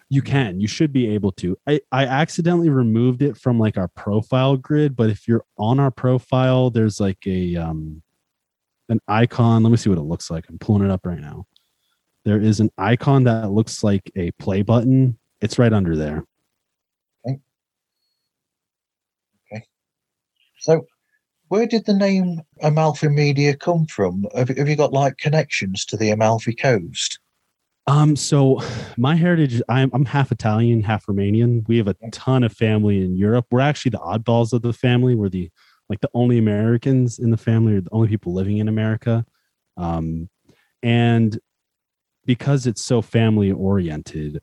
You can. You should be able to. I, I accidentally removed it from like our profile grid, but if you're on our profile, there's like a um an icon. Let me see what it looks like. I'm pulling it up right now. There is an icon that looks like a play button. It's right under there. Okay. okay. So where did the name Amalfi Media come from? Have, have you got like connections to the Amalfi Coast? Um, so my heritage, I'm, I'm half Italian, half Romanian. We have a ton of family in Europe. We're actually the oddballs of the family. We're the like the only Americans in the family, or the only people living in America. Um, and because it's so family oriented,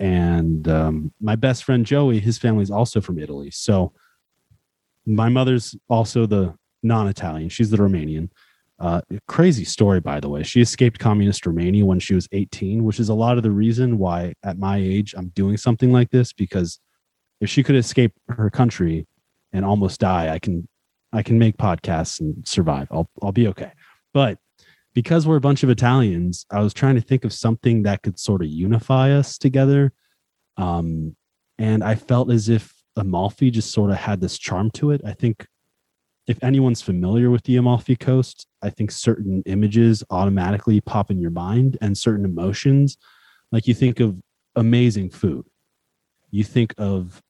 and um, my best friend Joey, his family's also from Italy. So my mother's also the non-Italian; she's the Romanian. Uh, crazy story, by the way. She escaped communist Romania when she was 18, which is a lot of the reason why, at my age, I'm doing something like this. Because if she could escape her country and almost die, I can, I can make podcasts and survive. I'll, I'll be okay. But because we're a bunch of Italians, I was trying to think of something that could sort of unify us together. Um, and I felt as if Amalfi just sort of had this charm to it. I think if anyone's familiar with the Amalfi Coast, I think certain images automatically pop in your mind and certain emotions. Like you think of amazing food, you think of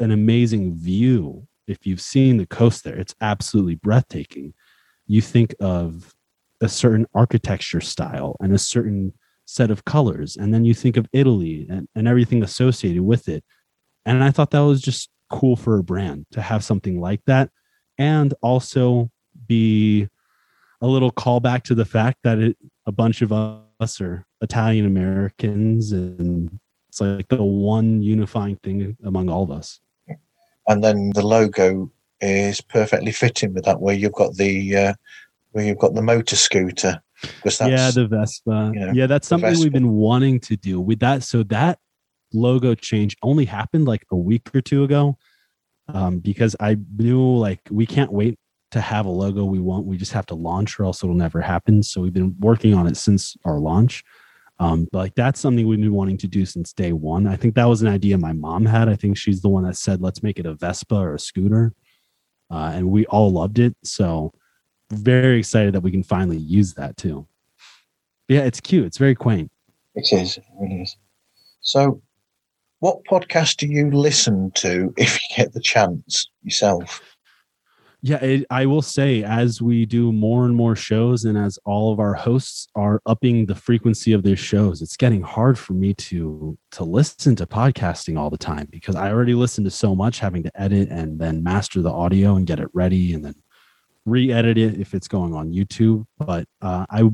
an amazing view. If you've seen the coast there, it's absolutely breathtaking. You think of a certain architecture style and a certain set of colors. And then you think of Italy and, and everything associated with it. And I thought that was just cool for a brand to have something like that and also be a little callback to the fact that it, a bunch of us are Italian Americans and it's like the one unifying thing among all of us. And then the logo is perfectly fitting with that, where you've got the uh, where you've got the motor scooter. yeah, the Vespa. You know, yeah, that's something we've been wanting to do with that. So that logo change only happened like a week or two ago um, because I knew like we can't wait to have a logo we want. We just have to launch or else it'll never happen. So we've been working on it since our launch. Um, but like that's something we've been wanting to do since day one. I think that was an idea my mom had. I think she's the one that said, let's make it a Vespa or a scooter. Uh, and we all loved it. So very excited that we can finally use that too. But yeah, it's cute. It's very quaint. It is. It really is. So what podcast do you listen to if you get the chance yourself? Yeah, it, I will say, as we do more and more shows, and as all of our hosts are upping the frequency of their shows, it's getting hard for me to to listen to podcasting all the time because I already listen to so much, having to edit and then master the audio and get it ready, and then re-edit it if it's going on YouTube. But uh, I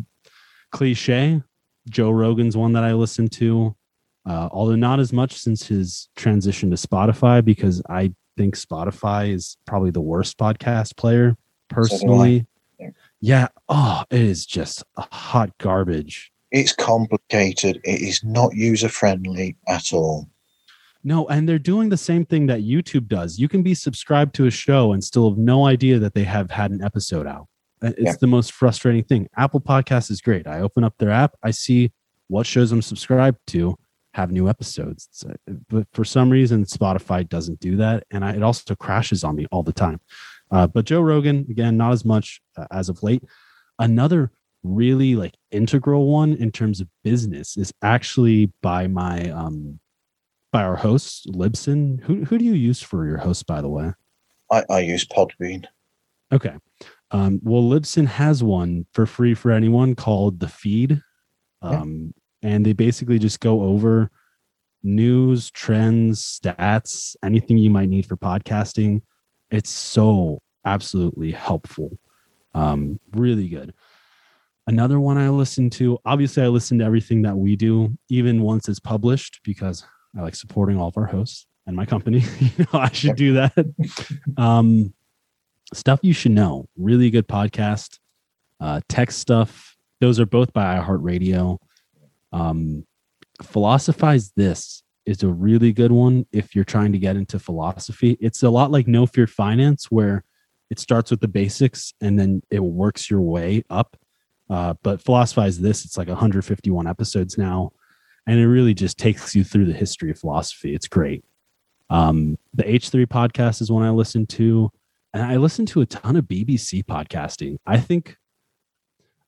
cliche, Joe Rogan's one that I listen to uh, although not as much since his transition to Spotify, because I think Spotify is probably the worst podcast player personally. So yeah. Oh, it is just a hot garbage. It's complicated. It is not user friendly at all. No, and they're doing the same thing that YouTube does. You can be subscribed to a show and still have no idea that they have had an episode out. Uh, it's yeah. the most frustrating thing. Apple Podcast is great. I open up their app, I see what shows I'm subscribed to, have new episodes. So, but for some reason, Spotify doesn't do that, and I, it also crashes on me all the time. Uh, but Joe Rogan, again, not as much uh, as of late. Another really like integral one in terms of business is actually by my um by our host Libsyn. Who who do you use for your host, by the way? I, I use Podbean. Okay. Um, well, Libsyn has one for free for anyone called the Feed. Um, and they basically just go over news, trends, stats, anything you might need for podcasting. It's so absolutely helpful. Um, really good. Another one I listen to, obviously, I listen to everything that we do, even once it's published, because I like supporting all of our hosts and my company. you know, I should do that. um, stuff you should know. Really good podcast. Uh, tech stuff. Those are both by iHeartRadio. Um, Philosophize This is a really good one if you're trying to get into philosophy. It's a lot like No Fear Finance, where it starts with the basics and then it works your way up. Uh, but Philosophize This, it's like 151 episodes now. And it really just takes you through the history of philosophy. It's great. Um, the H3 podcast is one I listen to. And I listen to a ton of BBC podcasting. I think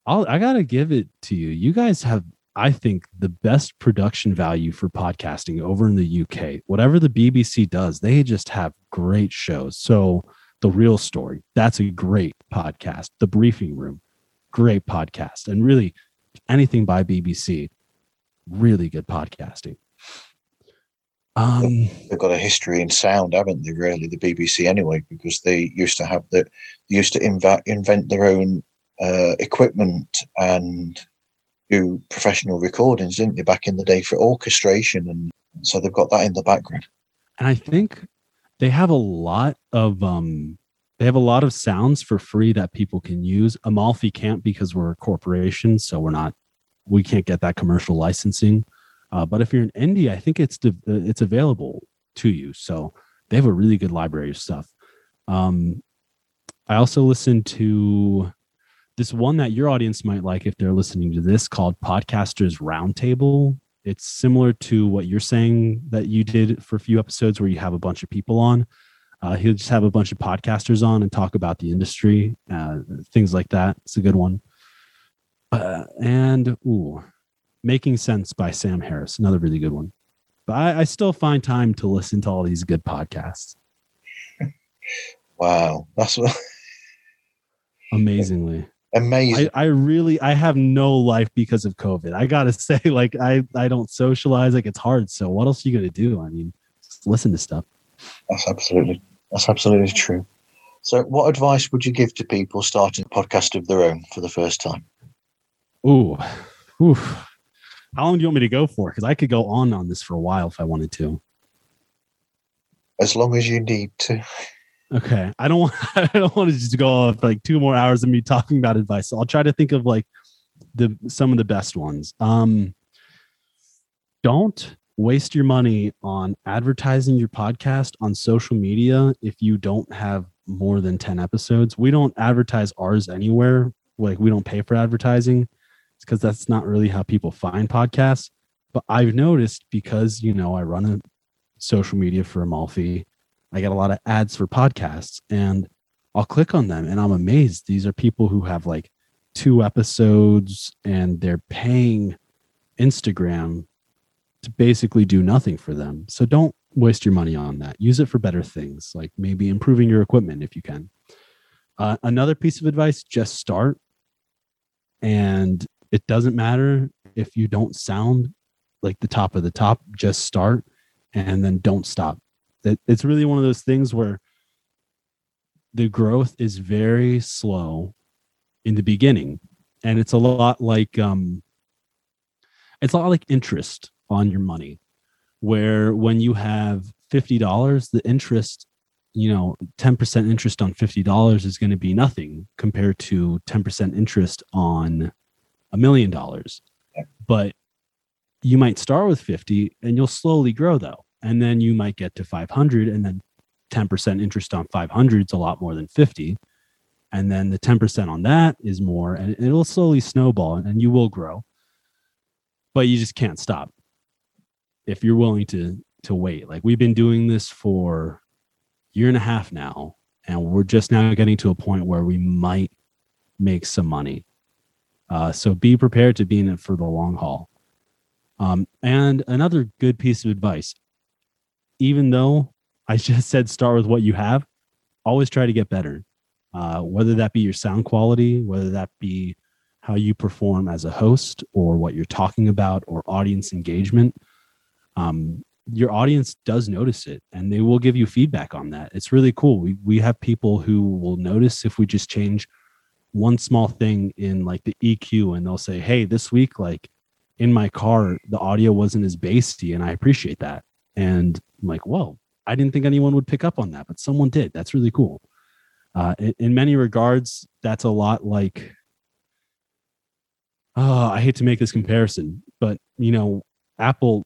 I'll, I got to give it to you. You guys have I think, the best production value for podcasting over in the UK. Whatever the BBC does, they just have great shows. So, The Real Story, that's a great podcast. The Briefing Room, great podcast. And really, anything by BBC, really good podcasting. Um, They've got a history in sound, haven't they? Really, the BBC anyway, because they used to have the used to invent invent their own uh, equipment and do professional recordings, didn't they, back in the day for orchestration? And so they've got that in the background. And I think they have a lot of um they have a lot of sounds for free that people can use. Amalfi can't because we're a corporation, so we're not we can't get that commercial licensing. Uh, but if you're in indie, I think it's de- uh, it's available to you. So they have a really good library of stuff. Um, I also listen to this one that your audience might like if they're listening to this called Podcasters Roundtable. It's similar to what you're saying that you did for a few episodes where you have a bunch of people on. Uh, he'll just have a bunch of podcasters on and talk about the industry, uh, things like that. It's a good one. Uh, and ooh, Making Sense by Sam Harris, another really good one. But I, I still find time to listen to all these good podcasts. Wow, that's what amazingly amazing. I, I, really I have no life because of COVID. I gotta say, like I I don't socialize. Like it's hard. So what else are you gonna do? I mean, listen to stuff. That's absolutely that's absolutely true. So, what advice would you give to people starting a podcast of their own for the first time? Ooh, ooh. How long do you want me to go for? Because I could go on on this for a while if I wanted to. As long as you need to. Okay. I don't want I don't want to just go off like two more hours of me talking about advice. So I'll try to think of like the some of the best ones. Um don't waste your money on advertising your podcast on social media if you don't have more than 10 episodes. We don't advertise ours anywhere. Like we don't pay for advertising. It's because that's not really how people find podcasts. But I've noticed because, you know, I run a social media for Amalfi I get a lot of ads for podcasts and I'll click on them and I'm amazed. These are people who have like two episodes and they're paying Instagram to basically do nothing for them. So don't waste your money on that. Use it for better things, like maybe improving your equipment if you can. Uh, another piece of advice just start. And it doesn't matter if you don't sound like the top of the top, just start and then don't stop it, it's really one of those things where the growth is very slow in the beginning and it's a lot like um it's a lot like interest on your money where when you have $50 the interest you know 10% interest on $50 is going to be nothing compared to 10% interest on a million dollars. But you might start with 50 and you'll slowly grow though and then you might get to 500 and then 10% interest on 500 is a lot more than 50 and then the 10% on that is more and it'll slowly snowball and you will grow. But you just can't stop if you're willing to to wait. Like we've been doing this for year and a half now and we're just now getting to a point where we might make some money. Uh, so be prepared to be in it for the long haul. Um, and another good piece of advice even though I just said start with what you have, always try to get better. Uh, whether that be your sound quality, whether that be how you perform as a host or what you're talking about or audience engagement. um, your audience does notice it and they will give you feedback on that. It's really cool. We we have people who will notice if we just change one small thing in like the EQ and they'll say, "Hey, this week like in my car the audio wasn't as bassy and I appreciate that." And I'm like, "Whoa, I didn't think anyone would pick up on that, but someone did. That's really cool." Uh, in, in many regards, that's a lot like oh, I hate to make this comparison, but you know, Apple,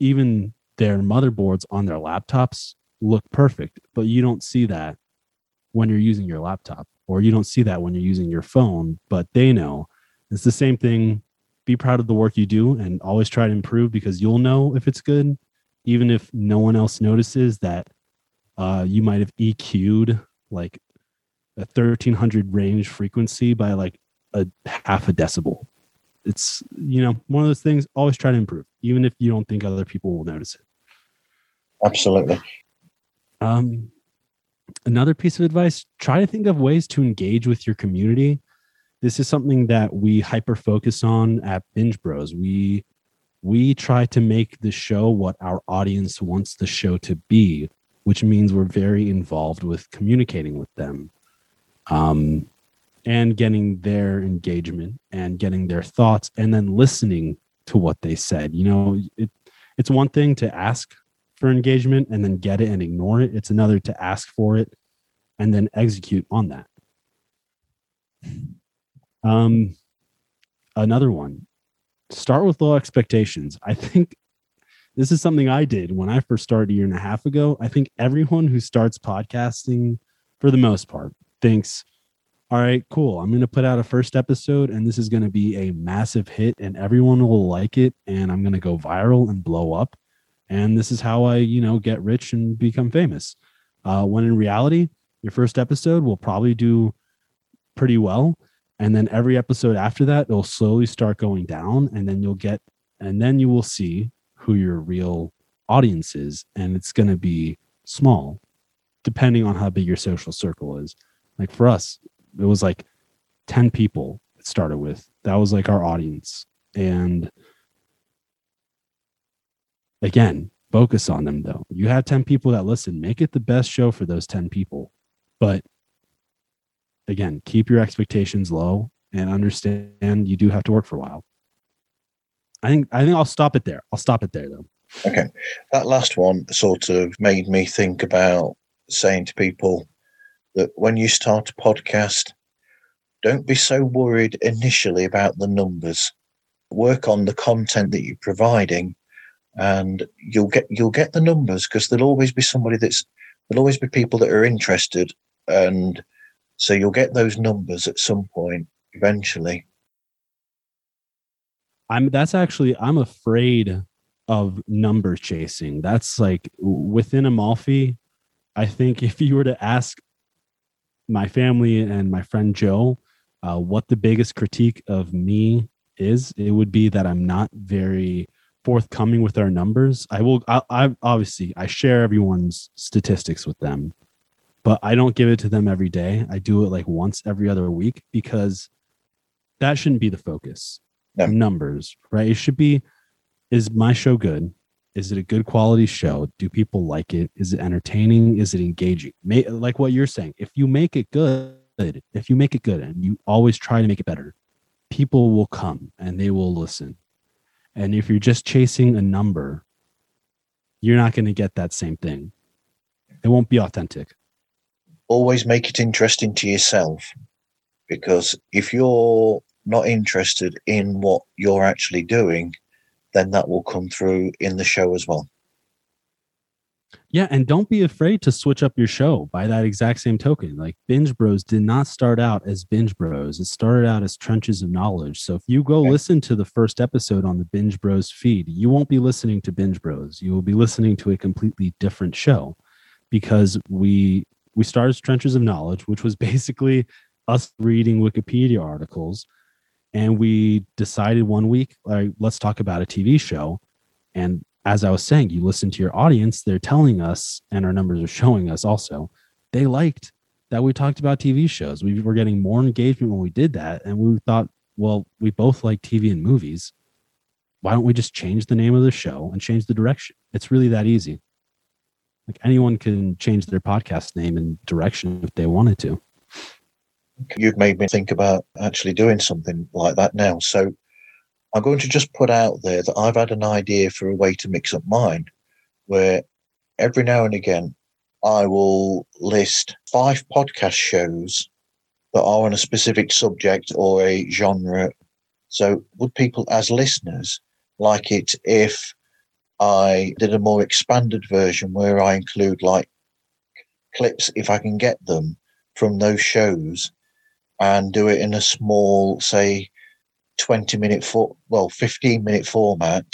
even their motherboards on their laptops look perfect, but you don't see that when you're using your laptop, or you don't see that when you're using your phone, but they know. It's the same thing. Be proud of the work you do and always try to improve because you'll know if it's good, even if no one else notices that uh, you might have EQ'd like a 1300 range frequency by like a half a decibel. It's, you know, one of those things, always try to improve, even if you don't think other people will notice it. Absolutely. Um, another piece of advice try to think of ways to engage with your community. This is something that we hyper focus on at Binge Bros. We we try to make the show what our audience wants the show to be, which means we're very involved with communicating with them. Um, and getting their engagement and getting their thoughts and then listening to what they said. You know, it, it's one thing to ask for engagement and then get it and ignore it. It's another to ask for it and then execute on that. Um, another one, start with low expectations. I think this is something I did when I first started a year and a half ago. I think everyone who starts podcasting, for the most part, thinks all right, cool. I'm going to put out a first episode and this is going to be a massive hit and everyone will like it and I'm going to go viral and blow up. And this is how I, you know, get rich and become famous. Uh, when in reality, your first episode will probably do pretty well. And then every episode after that, it'll slowly start going down. And then you'll get, and then you will see who your real audience is. And it's going to be small, depending on how big your social circle is. Like for us, it was like 10 people it started with that was like our audience and again focus on them though you have 10 people that listen make it the best show for those 10 people but again keep your expectations low and understand you do have to work for a while. I think i think i'll stop it there. I'll stop it there though. Okay. That last one sort of made me think about saying to people that when you start a podcast, don't be so worried initially about the numbers. Work on the content that you're providing, and you'll get you'll get the numbers because there'll always be somebody that's there'll always be people that are interested, and so you'll get those numbers at some point eventually. I'm that's actually I'm afraid of number chasing. That's like within Amalfi. I think if you were to ask my family and my friend Joe, uh, what the biggest critique of me is, it would be that I'm not very forthcoming with our numbers. I will, I, I obviously I share everyone's statistics with them, but I don't give it to them every day. I do it like once every other week because that shouldn't be the focus. No. Numbers, right? It should be is my show good? Is it a good quality show? Do people like it? Is it entertaining? Is it engaging? May, like what you're saying, if you make it good, if you make it good and you always try to make it better, people will come and they will listen. And if you're just chasing a number, you're not going to get that same thing. It won't be authentic. Always make it interesting to yourself because if you're not interested in what you're actually doing, then that will come through in the show as well. Yeah, and don't be afraid to switch up your show by that exact same token. Like Binge Bros did not start out as Binge Bros. It started out as Trenches of Knowledge. So if you go okay. listen to the first episode on the Binge Bros feed, you won't be listening to Binge Bros. You will be listening to a completely different show because we we started Trenches of Knowledge, which was basically us reading Wikipedia articles. And we decided one week like let's talk about a tv show. And as i was saying you listen to your audience they're telling us and our numbers are showing us also they liked that we talked about tv shows. We were getting more engagement when we did that. And we thought well we both like tv and movies. Why don't we just change the name of the show and change the direction? It's really that easy. Like anyone can change their podcast name and direction if they wanted to. You've made me think about actually doing something like that now. So I'm going to just put out there that I've had an idea for a way to mix up mine, where every now and again I will list five podcast shows that are on a specific subject or a genre. So, would people, as listeners, like it if I did a more expanded version where I include like clips, if I can get them from those shows, and do it in a small, say, 20 minute, for, well, 15 minute format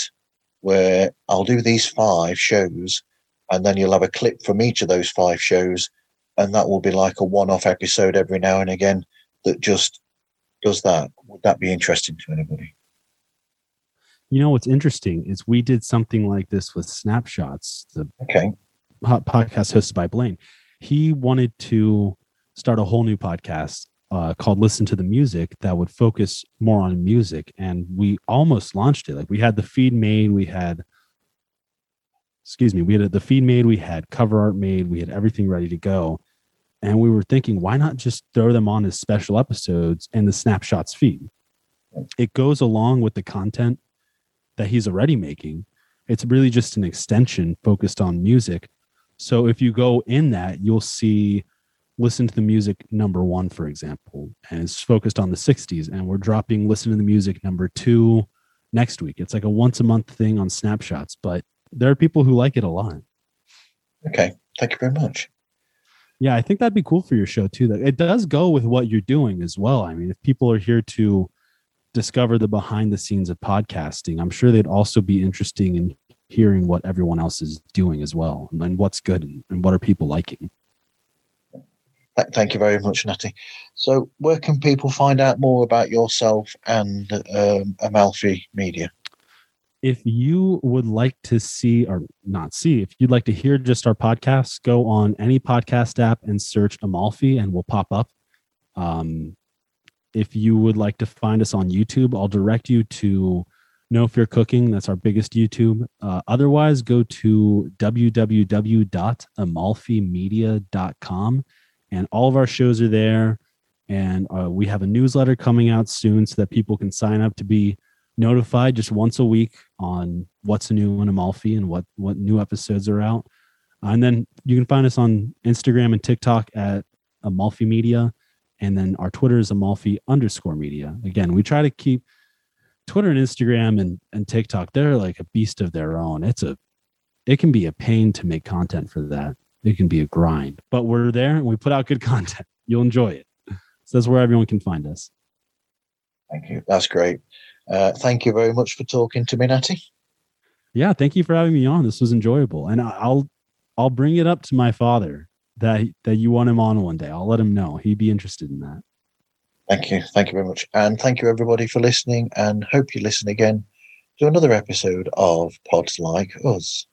where I'll do these five shows and then you'll have a clip from each of those five shows and that will be like a one-off episode every now and again that just does that. Would that be interesting to anybody you know what's interesting is we did something like this with snapshots the okay podcast hosted by blaine he wanted to start a whole new podcast uh, called listen to the music that would focus more on music and we almost launched it like we had the feed made we had excuse me, we had the feed made, we had cover art made, we had everything ready to go. And we were thinking, why not just throw them on as special episodes in the snapshots feed? It goes along with the content that he's already making. It's really just an extension focused on music. So if you go in that, you'll see listen to the music number one, for example, and it's focused on the 60s. And we're dropping listen to the music number two next week. It's like a once a month thing on snapshots, but there are people who like it a lot. Okay. Thank you very much. Yeah, I think that'd be cool for your show too. That it does go with what you're doing as well. I mean, if people are here to discover the behind the scenes of podcasting, I'm sure they'd also be interesting in hearing what everyone else is doing as well and what's good and, what are people liking. Thank you very much, Natty. So, where can people find out more about yourself and um, Amalfi Media? if you would like to see or not see, if you'd like to hear just our podcast, go on any podcast app and search Amalfi and we'll pop up. Um, if you would like to find us on YouTube, I'll direct you to No Fear Cooking. That's our biggest YouTube. Uh, otherwise, go to www.amalfimedia.com and all of our shows are there. And uh, we have a newsletter coming out soon so that people can sign up to be notified just once a week on what's new in Amalfi and what what new episodes are out. And then you can find us on Instagram and TikTok at Amalfi Media, and then our Twitter is Amalfi underscore Media. Again, we try to keep Twitter and Instagram and and TikTok. They're like a beast of their own. It's a it can be a pain to make content for that. It can be a grind, but we're there and we put out good content. You'll enjoy it. So that's where everyone can find us. Thank you. That's great. Uh, thank you very much for talking to me, Natty. Yeah, thank you for having me on. This was enjoyable, and I'll I'll bring it up to my father that that you want him on one day. I'll let him know. He'd be interested in that. Thank you. Thank you very much. And thank you everybody for listening and hope you listen again to another episode of Pods Like Us.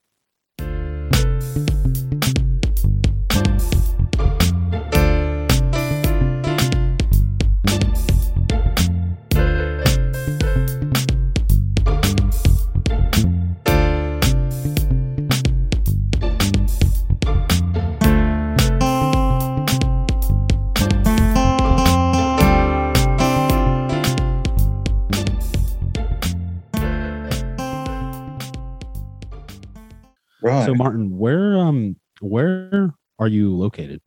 So Martin, where um where are you located?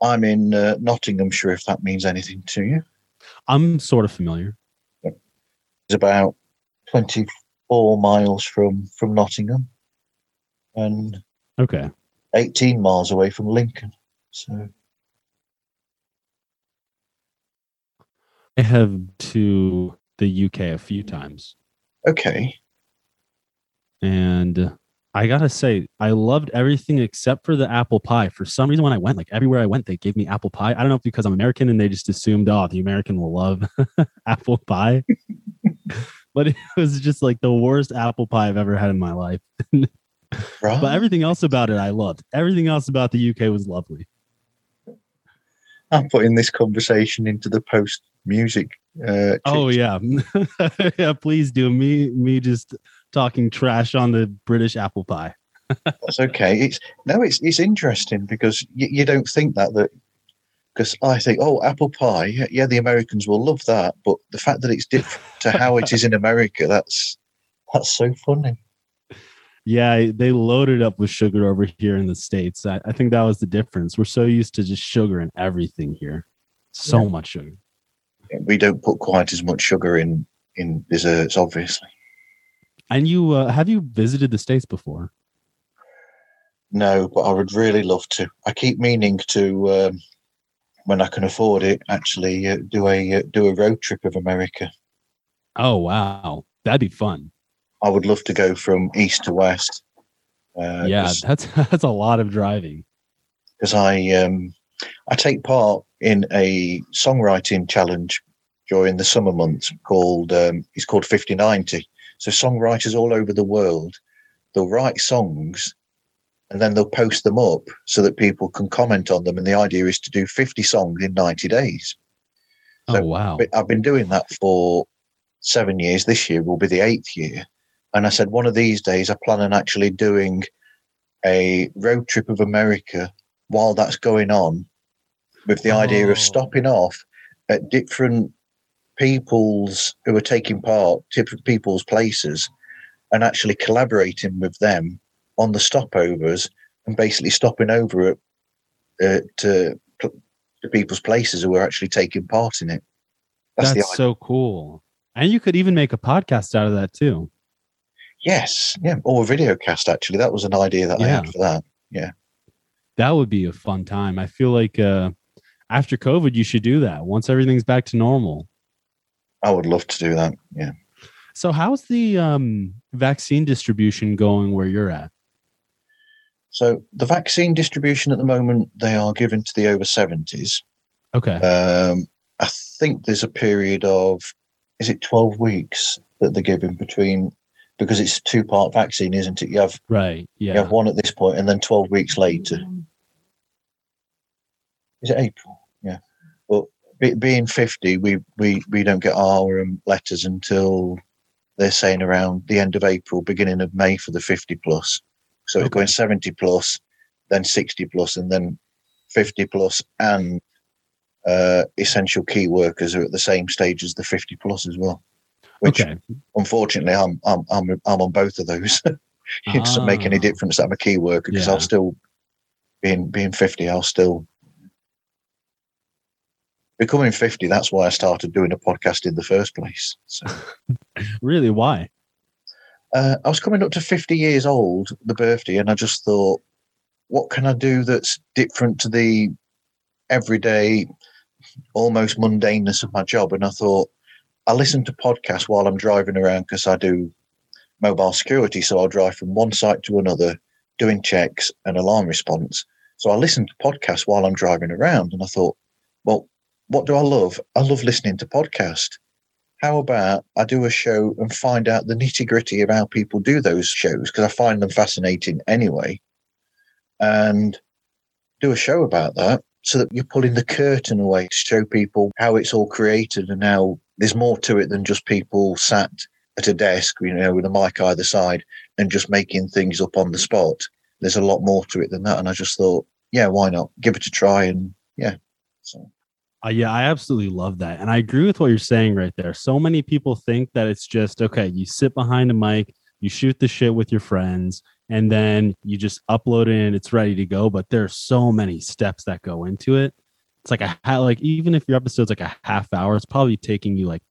I'm in uh, Nottinghamshire, if that means anything to you. I'm sort of familiar. It's about 24 miles from from Nottingham, and Okay. 18 miles away from Lincoln. So I have to the UK a few times. okay, And I gotta say, I loved everything except for the apple pie. For some reason, when I went, like everywhere I went, they gave me apple pie. I don't know if because I'm American and they just assumed, oh, the American will love apple pie. but it was just like the worst apple pie I've ever had in my life. right. but everything else about it, I loved. Everything else about the UK was lovely. I'm putting this conversation into the post music. Uh, oh yeah, yeah. Please do me me just talking trash on the British apple pie. That's okay. It's no, it's it's interesting because you, you don't think that that because I think oh apple pie yeah, yeah the Americans will love that but the fact that it's different to how it is in America that's that's so funny. Yeah, they loaded up with sugar over here in the states. I, I think that was the difference. We're so used to just sugar and everything here, so yeah. much sugar. We don't put quite as much sugar in in desserts, obviously. And you uh, have you visited the states before? No, but I would really love to. I keep meaning to, um, when I can afford it, actually uh, do a uh, do a road trip of America. Oh wow, that'd be fun. I would love to go from east to west. Uh, yeah, that's that's a lot of driving. Because I um, I take part in a songwriting challenge during the summer months called um, it's called 5090. So songwriters all over the world they'll write songs and then they'll post them up so that people can comment on them. And the idea is to do 50 songs in 90 days. So oh, wow. I've been doing that for seven years. This year will be the eighth year. And I said, one of these days, I plan on actually doing a road trip of America while that's going on with the oh. idea of oh. stopping off at different people's who are taking part, different people's places, and actually collaborating with them on the stopovers and basically stopping over at uh, to, to people's places who are actually taking part in it. That's, That's so cool. And you could even make a podcast out of that too. Yes, yeah, or a video cast. Actually, that was an idea that yeah. I had for that. Yeah, that would be a fun time. I feel like uh, after COVID, you should do that once everything's back to normal. I would love to do that. Yeah. So, how's the um, vaccine distribution going where you're at? So the vaccine distribution at the moment, they are given to the over 70s. Okay. Um, I think there's a period of, is it 12 weeks that they're giving between, because it's a two part vaccine, isn't it? You have, right. Yeah. You have one at this point and then 12 weeks later. Is it April? Be, being 50, we, we, we don't get our um, letters until they're saying around the end of April, beginning of May for the 50 plus. So okay. it's going 70 plus, then 60 plus, and then 50 plus, and uh, essential key workers are at the same stage as the 50 plus as well. Which, okay. unfortunately, I'm I'm I'm I'm on both of those. it ah. doesn't make any ah. difference that I'm a key worker because yeah. I'll still being being 50, I'll still becoming 50 that's why i started doing a podcast in the first place so. really why uh, I was coming up to 50 years old, the birthday, and I just thought, what can I do that's different to the everyday, almost mundaneness of my job? And I thought, I listen to podcasts while I'm driving around because I do mobile security. So I'll drive from one site to another, doing checks and alarm response. So I listen to podcasts while I'm driving around. And I thought, well, what do I love? I love listening to podcasts how about I do a show and find out the nitty gritty of how people do those shows because I find them fascinating anyway, and do a show about that so that you're pulling the curtain away to show people how it's all created and how there's more to it than just people sat at a desk, you know, with a mic either side and just making things up on the spot. There's a lot more to it than that. And I just thought, yeah, why not? Give it a try. And yeah. So. Uh, yeah, I absolutely love that. And I agree with what you're saying right there. So many people think that it's just okay, you sit behind a mic, you shoot the shit with your friends, and then you just upload it and it's ready to go. But there are so many steps that go into it. It's like a like even if your episode's like a half hour, it's probably taking you like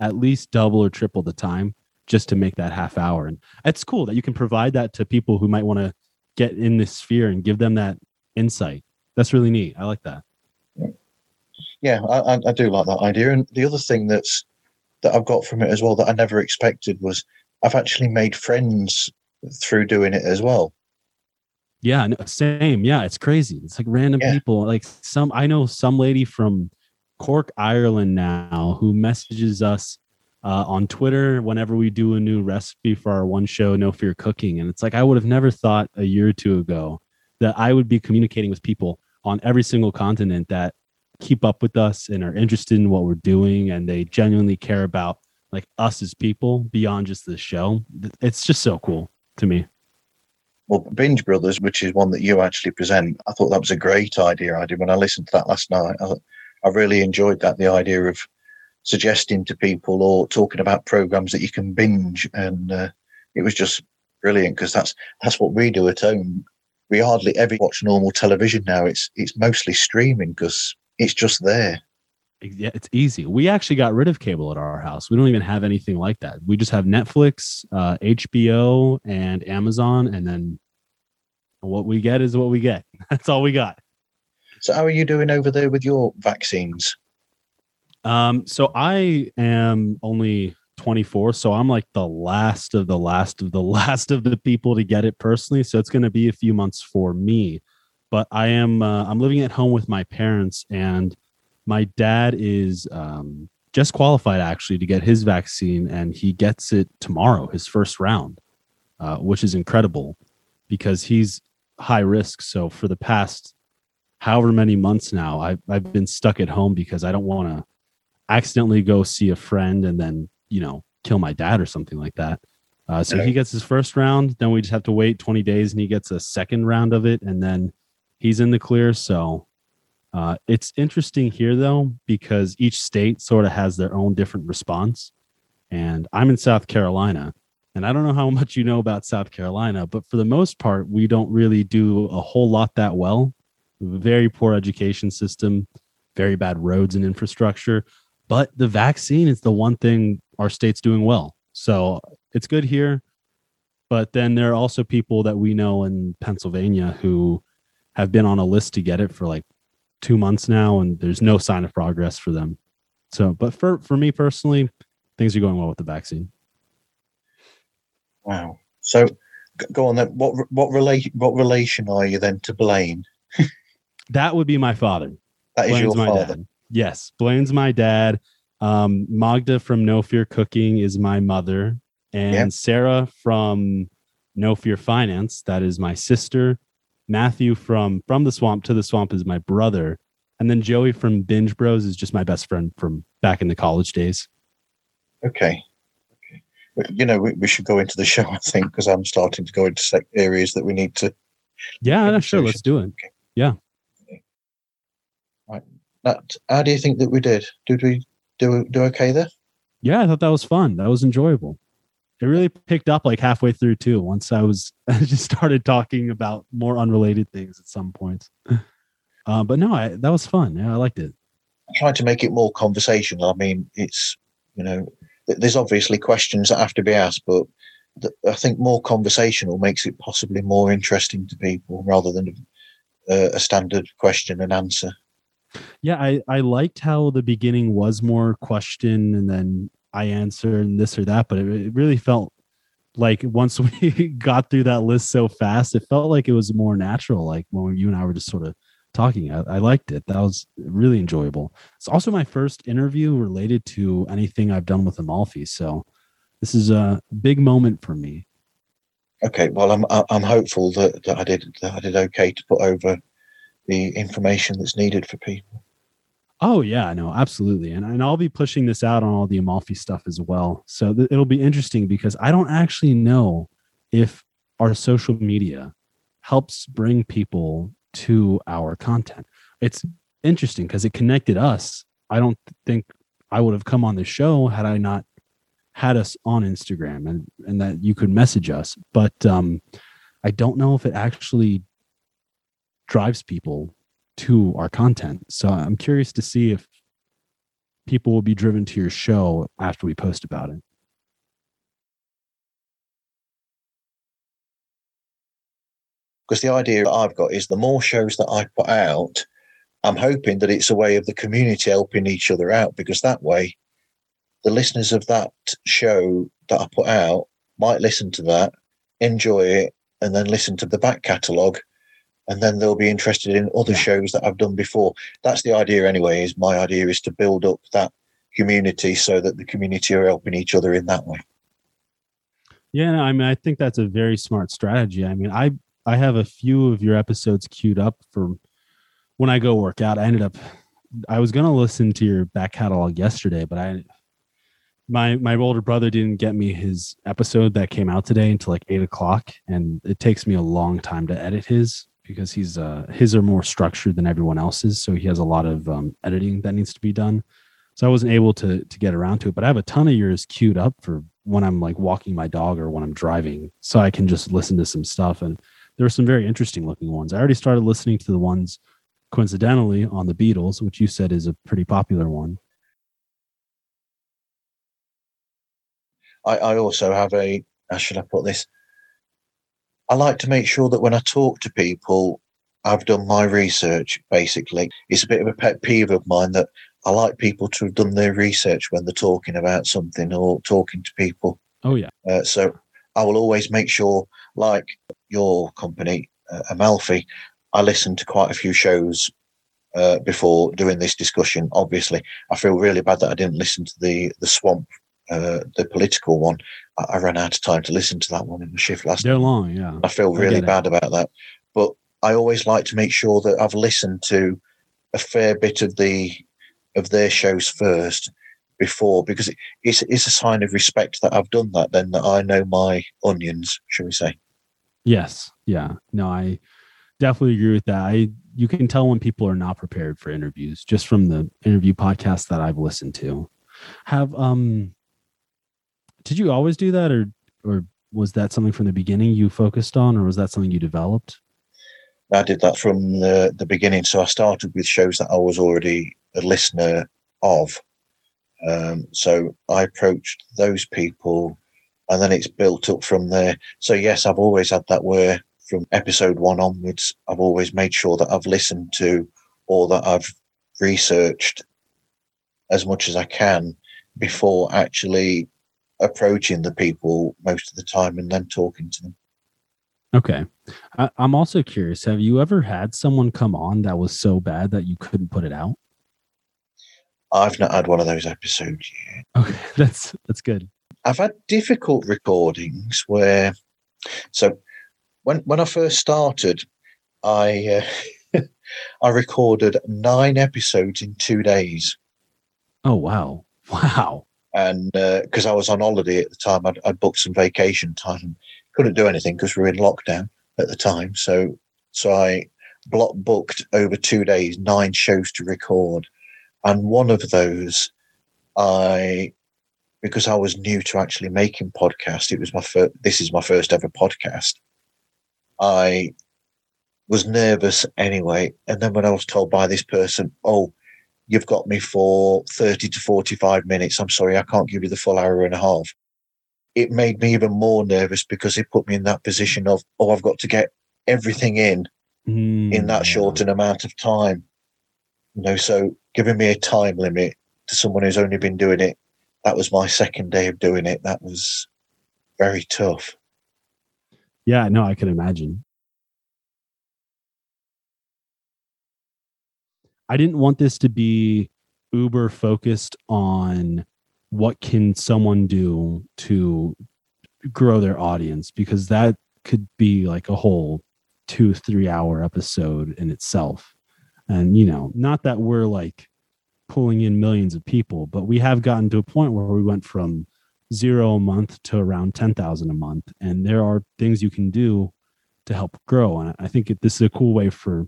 at least double or triple the time just to make that half hour. And it's cool that you can provide that to people who might want to get in this sphere and give them that insight. That's really neat. I like that yeah, I, I do like that idea. And the other thing that's that I've got from it as well that I never expected was I've actually made friends through doing it as well. Yeah, same. Yeah, it's crazy. It's like random yeah. people. Like some, I know some lady from Cork, Ireland now who messages us uh, on Twitter whenever we do a new recipe for our one show, No Fear Cooking. And it's like I would have never thought a year or two ago that I would be communicating with people on every single continent that keep up with us and are interested in what we're doing and they genuinely care about like us as people beyond just the show. It's just so cool to me. Well, Binge Brothers, which is one that you actually present, I thought that was a great idea. I did when I listened to that last night. I, I really enjoyed that. The idea of suggesting to people or talking about programs that you can binge, and uh, it was just brilliant because that's that's what we do at home. We hardly ever watch normal television now. It's it's mostly streaming because it's just there. Yeah, it's easy. We actually got rid of cable at our house. We don't even have anything like that. We just have Netflix, uh, HBO, and Amazon, and then what we get is what we get. That's all we got. So, how are you doing over there with your vaccines? Um, so I am only 24, so I'm like the last of the last of the last of the people to get it personally. So it's going to be a few months for me. But I am uh, I'm living at home with my parents and my dad is um, just qualified actually to get his vaccine, and he gets it tomorrow, his first round, uh, which is incredible because he's high risk. So for the past however many months now, I've, I've been stuck at home because I don't want to accidentally go see a friend and then, you know, kill my dad or something like that. Uh, so he gets his first round, then we just have to wait 20 days and he gets a second round of it and then he's in the clear. So uh, it's interesting here, though, because each state sort of has their own different response. And I'm in South Carolina, and I don't know how much you know about South Carolina, but for the most part, we don't really do a whole lot that well. Very poor education system, very bad roads and infrastructure. But the vaccine is the one thing our state's doing well. So it's good here. But then there are also people that we know in Pennsylvania who have been on a list to get it for like two months now, and there's no sign of progress for them. So, but for for me personally, things are going well with the vaccine. Wow. So, go on then. What what relation what relation are you then to Blaine? that would be my father. That is Blaine's your father. Dad. Yes, Blaine's my dad. Um, Magda from No Fear Cooking is my mother, and yep. Sarah from No Fear Finance that is my sister. Matthew from From the Swamp to the Swamp is my brother. And then Joey from Binge Bros is just my best friend from back in the college days. Okay. okay. You know, we, we should go into the show, I think, because I'm starting to go into areas that we need to. Yeah, no, sure. Let's do it. Okay. Yeah. Right. That, how do you think that we did? Did we do do okay there? Yeah, I thought that was fun. That was enjoyable it really picked up like halfway through too. Once I was I just started talking about more unrelated things at some points. Uh, but no, I, that was fun. Yeah, I liked it. I tried to make it more conversational. I mean, it's you know, there's obviously questions that have to be asked, but I think more conversational makes it possibly more interesting to people rather than a, a standard question and answer. Yeah, I, I liked how the beginning was more question and then I answer and this or that, but it, it really felt like once we got through that list so fast, it felt like it was more natural. Like when you and I were just sort of talking, I, I liked it. That was really enjoyable. It's also my first interview related to anything I've done with Amalfi, so this is a big moment for me. Okay, well, I'm I'm hopeful that, that I did that I did okay to put over the information that's needed for people. Oh yeah, no, absolutely, and and I'll be pushing this out on all the Amalfi stuff as well. So th- it'll be interesting because I don't actually know if our social media helps bring people to our content. It's interesting because it connected us. I don't think I would have come on the show had I not had us on Instagram and and that you could message us. But um, I don't know if it actually drives people to our content. So I'm curious to see if people will be driven to your show after we post about it. Because the idea that I've got is the more shows that I put out, I'm hoping that it's a way of the community helping each other out because that way the listeners of that show that I put out might listen to that, enjoy it, and then listen to the back catalogue and then they'll be interested in other shows that I've done before. That's the idea, anyway. Is my idea is to build up that community so that the community are helping each other in that way. Yeah, I mean, I think that's a very smart strategy. I mean, I I have a few of your episodes queued up for when I go work out. I ended up I was gonna listen to your back catalog yesterday, but I my my older brother didn't get me his episode that came out today until like eight o'clock, and it takes me a long time to edit his because he's uh his are more structured than everyone else's, so he has a lot of um, editing that needs to be done. So I wasn't able to to get around to it, but I have a ton of yours queued up for when I'm like walking my dog or when I'm driving, so I can just listen to some stuff. And there are some very interesting looking ones. I already started listening to the ones coincidentally on the Beatles, which you said is a pretty popular one. I, I also have a, how should I put this? I like to make sure that when I talk to people, I've done my research, basically. It's a bit of a pet peeve of mine that I like people to have done their research when they're talking about something or talking to people. Oh, yeah. Uh, so I will always make sure, like your company, uh, Amalfi, I listened to quite a few shows uh, before doing this discussion. Obviously, I feel really bad that I didn't listen to the the swamp uh, the political one. I, I, ran out of time to listen to that one in the shift last They're night. long, yeah. I feel really I bad about that. But I always like to make sure that I've listened to a fair bit of the of their shows first before because it, it's it's a sign of respect that I've done that then that I know my onions, shall we say. Yes. Yeah. No, I definitely agree with that. I you can tell when people are not prepared for interviews just from the interview podcasts that I've listened to. Have um did you always do that or or was that something from the beginning you focused on or was that something you developed? I did that from the, the beginning. So i started with shows that i was already a listener of. Um, so i approached those people and then it's built up from there. So yes i've always had that where from episode one onwards i've always made sure that i've listened to or that i've researched as much as i can before actually approaching the people most of the time and then talking to them. Okay. I, am also curious have you ever had someone come on that was so bad that you couldn't put it out? I've not had one of those episodes yet. Okay, that's that's good. I've had difficult recordings where so when when I first started, I uh, I recorded nine episodes in two days. Oh wow! Wow! And because uh, I was on holiday at the time, I'd, I'd booked some vacation time and couldn't do anything because we were in lockdown at the time. So, so I block booked over two days, nine shows to record, and one of those, I because I was new to actually making podcast. It was my first. This is my first ever podcast. I was nervous anyway, and then when I was told by this person, "Oh, you've got me for 30 to 45 minutes. I'm sorry, I can't give you the full hour and a half. It made me even more nervous because it put me in that position of, oh, I've got to get everything in mm. in that short an amount of time. You know, so giving me a time limit to someone who's only been doing it, that was my second day of doing it. That was very tough. Yeah, no, I can imagine. I didn't want this to be uber focused on what can someone do to grow their audience because that could be like a whole two three hour episode in itself. And you know not that we're like pulling in millions of people but we have gotten to a point where we went from zero a month to around 10,000 a month and there are things you can do to help grow. And i think it, this is a cool way for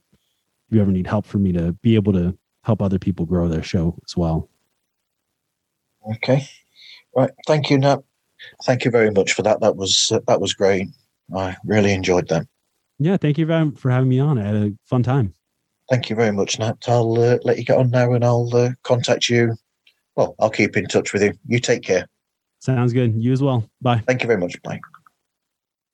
you ever need help for me to be able to help other people grow their show as well. Okay, right. Thank you, Nat. Thank you very much for that. That was uh, that was great. I really enjoyed that. Yeah, thank you very for having me on. I had a fun time. Thank you very much, Nat. I'll uh, let you get on now, and I'll uh, contact you. Well, I'll keep in touch with you. You take care. Sounds good. You as well. Bye. Thank you very much. Bye.